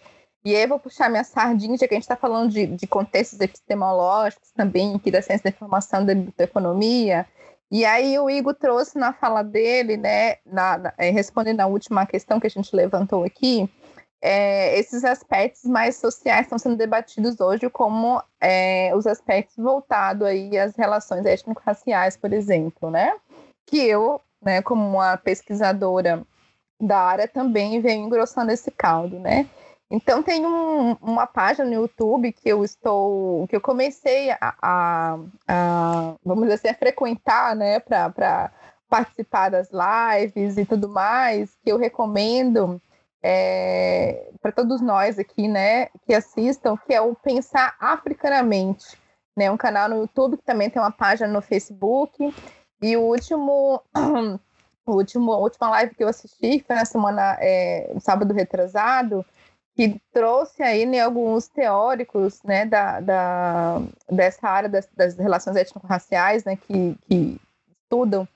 E aí eu vou puxar minha sardinha, já que a gente está falando de, de contextos epistemológicos também, aqui da ciência da informação da economia. E aí o Igor trouxe na fala dele, né, na, na, é, respondendo a última questão que a gente levantou aqui, é, esses aspectos mais sociais estão sendo debatidos hoje como é, os aspectos voltados aí às relações étnico-raciais, por exemplo, né? Que eu, né, como uma pesquisadora da área, também venho engrossando esse caldo, né? Então tem um, uma página no YouTube que eu estou, que eu comecei a, a, a vamos dizer assim, a frequentar, né, para participar das lives e tudo mais, que eu recomendo, é, para todos nós aqui, né, que assistam, que é o Pensar Africanamente, né, um canal no YouTube que também tem uma página no Facebook. E o último, o último, a última live que eu assisti foi na semana, é, sábado retrasado, que trouxe aí né, alguns teóricos né, da, da, dessa área das, das relações étnico-raciais né, que, que estudam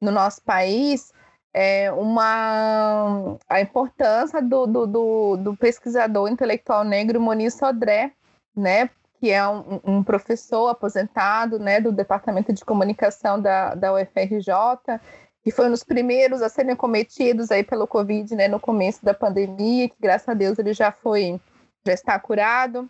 no nosso país é, uma, a importância do, do, do, do, pesquisador intelectual negro Moniz Sodré, né, que é um, um, professor aposentado né, do Departamento de Comunicação da, da UFRJ, que foi um dos primeiros a serem cometidos aí pelo Covid né, no começo da pandemia, que graças a Deus ele já foi, já está curado.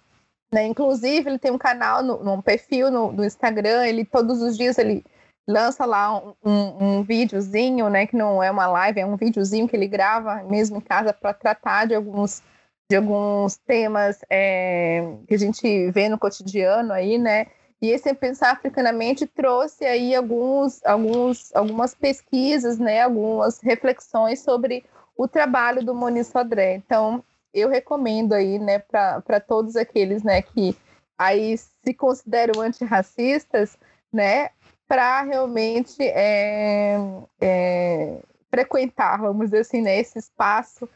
Né? Inclusive, ele tem um canal, no, um perfil no, no Instagram, ele todos os dias ele lança lá um, um, um, videozinho, né, que não é uma live, é um videozinho que ele grava mesmo em casa para tratar de alguns de alguns temas é, que a gente vê no cotidiano aí, né? E esse pensar africanamente trouxe aí alguns, alguns, algumas pesquisas, né, algumas reflexões sobre o trabalho do Moni Sodré. Então, eu recomendo aí, né, para todos aqueles, né, que aí se consideram antirracistas, né, para realmente é, é, frequentar, vamos dizer assim, né, esse espaço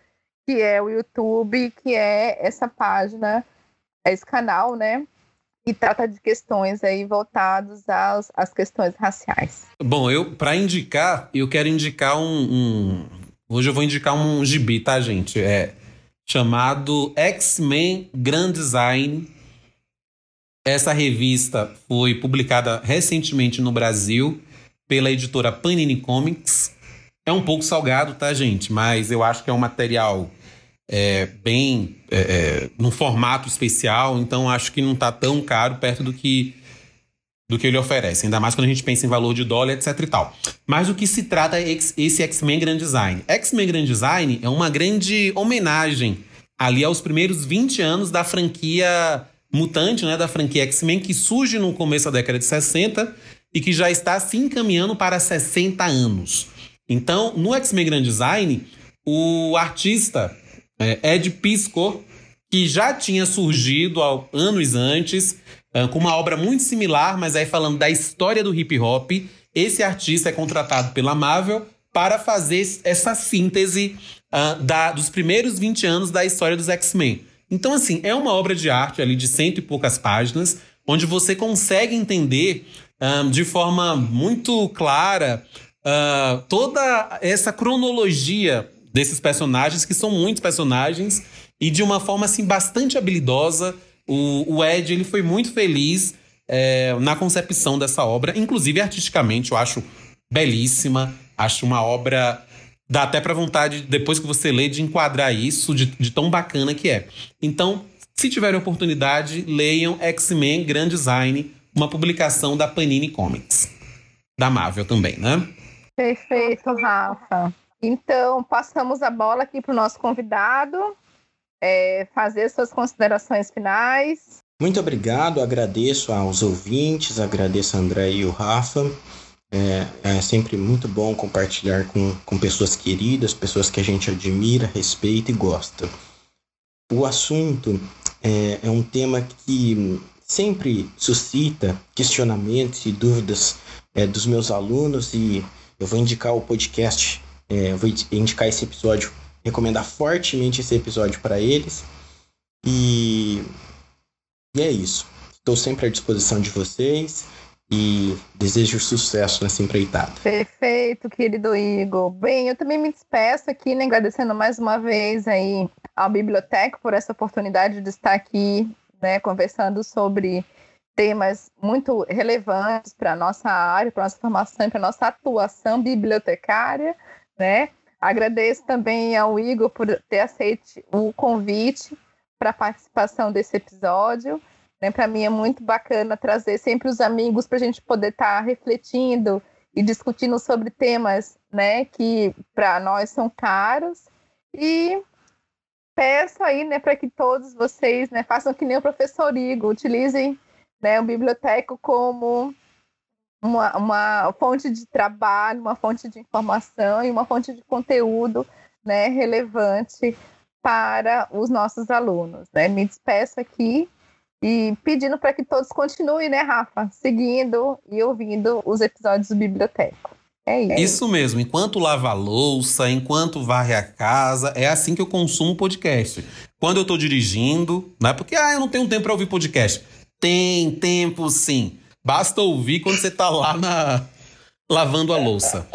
que é o YouTube, que é essa página, esse canal, né, que trata de questões aí voltadas às, às questões raciais. Bom, eu para indicar, eu quero indicar um, um, hoje eu vou indicar um gibi, tá, gente? É chamado X-Men Grand Design essa revista foi publicada recentemente no Brasil pela editora Panini Comics. É um pouco salgado, tá, gente? Mas eu acho que é um material é, bem. É, é, num formato especial, então acho que não tá tão caro perto do que do que ele oferece, ainda mais quando a gente pensa em valor de dólar, etc e tal. Mas o que se trata é esse X-Men Grand Design. X-Men Grand Design é uma grande homenagem ali aos primeiros 20 anos da franquia mutante né, da franquia X-Men, que surge no começo da década de 60 e que já está se encaminhando para 60 anos. Então, no X-Men Grand Design, o artista é, Ed Pisco, que já tinha surgido anos antes, é, com uma obra muito similar, mas aí falando da história do hip hop, esse artista é contratado pela Marvel para fazer essa síntese uh, da, dos primeiros 20 anos da história dos X-Men. Então, assim, é uma obra de arte ali de cento e poucas páginas, onde você consegue entender um, de forma muito clara uh, toda essa cronologia desses personagens, que são muitos personagens, e de uma forma assim bastante habilidosa. O, o Ed ele foi muito feliz é, na concepção dessa obra, inclusive artisticamente, eu acho belíssima, acho uma obra dá até para vontade depois que você lê de enquadrar isso de, de tão bacana que é. Então, se tiverem oportunidade, leiam X-Men Grand Design, uma publicação da Panini Comics. Da Marvel também, né? Perfeito, Rafa. Então, passamos a bola aqui para o nosso convidado é, fazer suas considerações finais. Muito obrigado, agradeço aos ouvintes, agradeço a André e o Rafa. É, é, sempre muito bom compartilhar com, com pessoas queridas, pessoas que a gente admira, respeita e gosta. O assunto é, é um tema que sempre suscita questionamentos e dúvidas é, dos meus alunos e eu vou indicar o podcast, é, vou indicar esse episódio recomendar fortemente esse episódio para eles. E, e é isso. Estou sempre à disposição de vocês e desejo sucesso nessa empreitada. Perfeito, querido Igor. Bem, eu também me despeço aqui, né, agradecendo mais uma vez aí ao Biblioteca por essa oportunidade de estar aqui, né, conversando sobre temas muito relevantes para a nossa área, para a nossa formação, para a nossa atuação bibliotecária, né? Agradeço também ao Igor por ter aceito o convite para a participação desse episódio. Né? Para mim é muito bacana trazer sempre os amigos para a gente poder estar tá refletindo e discutindo sobre temas né, que para nós são caros. E peço aí né, para que todos vocês né, façam que nem o professor Igor, utilizem né, o biblioteco como uma, uma fonte de trabalho, uma fonte de informação e uma fonte de conteúdo né, relevante para os nossos alunos. Né? Me despeço aqui e pedindo para que todos continuem, né, Rafa, seguindo e ouvindo os episódios do Biblioteco. É isso. Isso mesmo. Enquanto lava a louça, enquanto varre a casa, é assim que eu consumo podcast. Quando eu estou dirigindo, não é porque ah, eu não tenho tempo para ouvir podcast. Tem tempo sim. Basta ouvir quando você está lá na lavando a louça.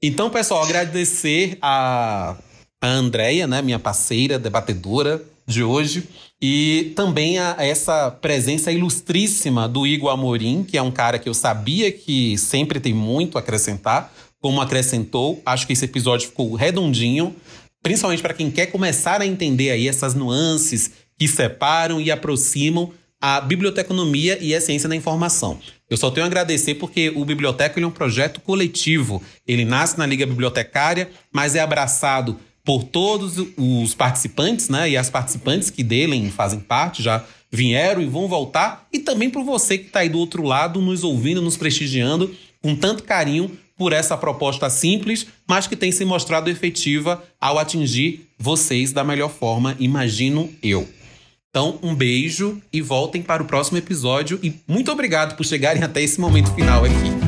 Então, pessoal, agradecer a, a Andrea, né, minha parceira debatedora de hoje, e também a, essa presença ilustríssima do Igor Amorim, que é um cara que eu sabia que sempre tem muito a acrescentar, como acrescentou. Acho que esse episódio ficou redondinho, principalmente para quem quer começar a entender aí essas nuances que separam e aproximam a biblioteconomia e a ciência da informação. Eu só tenho a agradecer porque o Biblioteca é um projeto coletivo. Ele nasce na Liga Bibliotecária, mas é abraçado por todos os participantes, né? E as participantes que dele fazem parte, já vieram e vão voltar. E também por você que está aí do outro lado, nos ouvindo, nos prestigiando com tanto carinho por essa proposta simples, mas que tem se mostrado efetiva ao atingir vocês da melhor forma, imagino eu. Então, um beijo e voltem para o próximo episódio. E muito obrigado por chegarem até esse momento final aqui.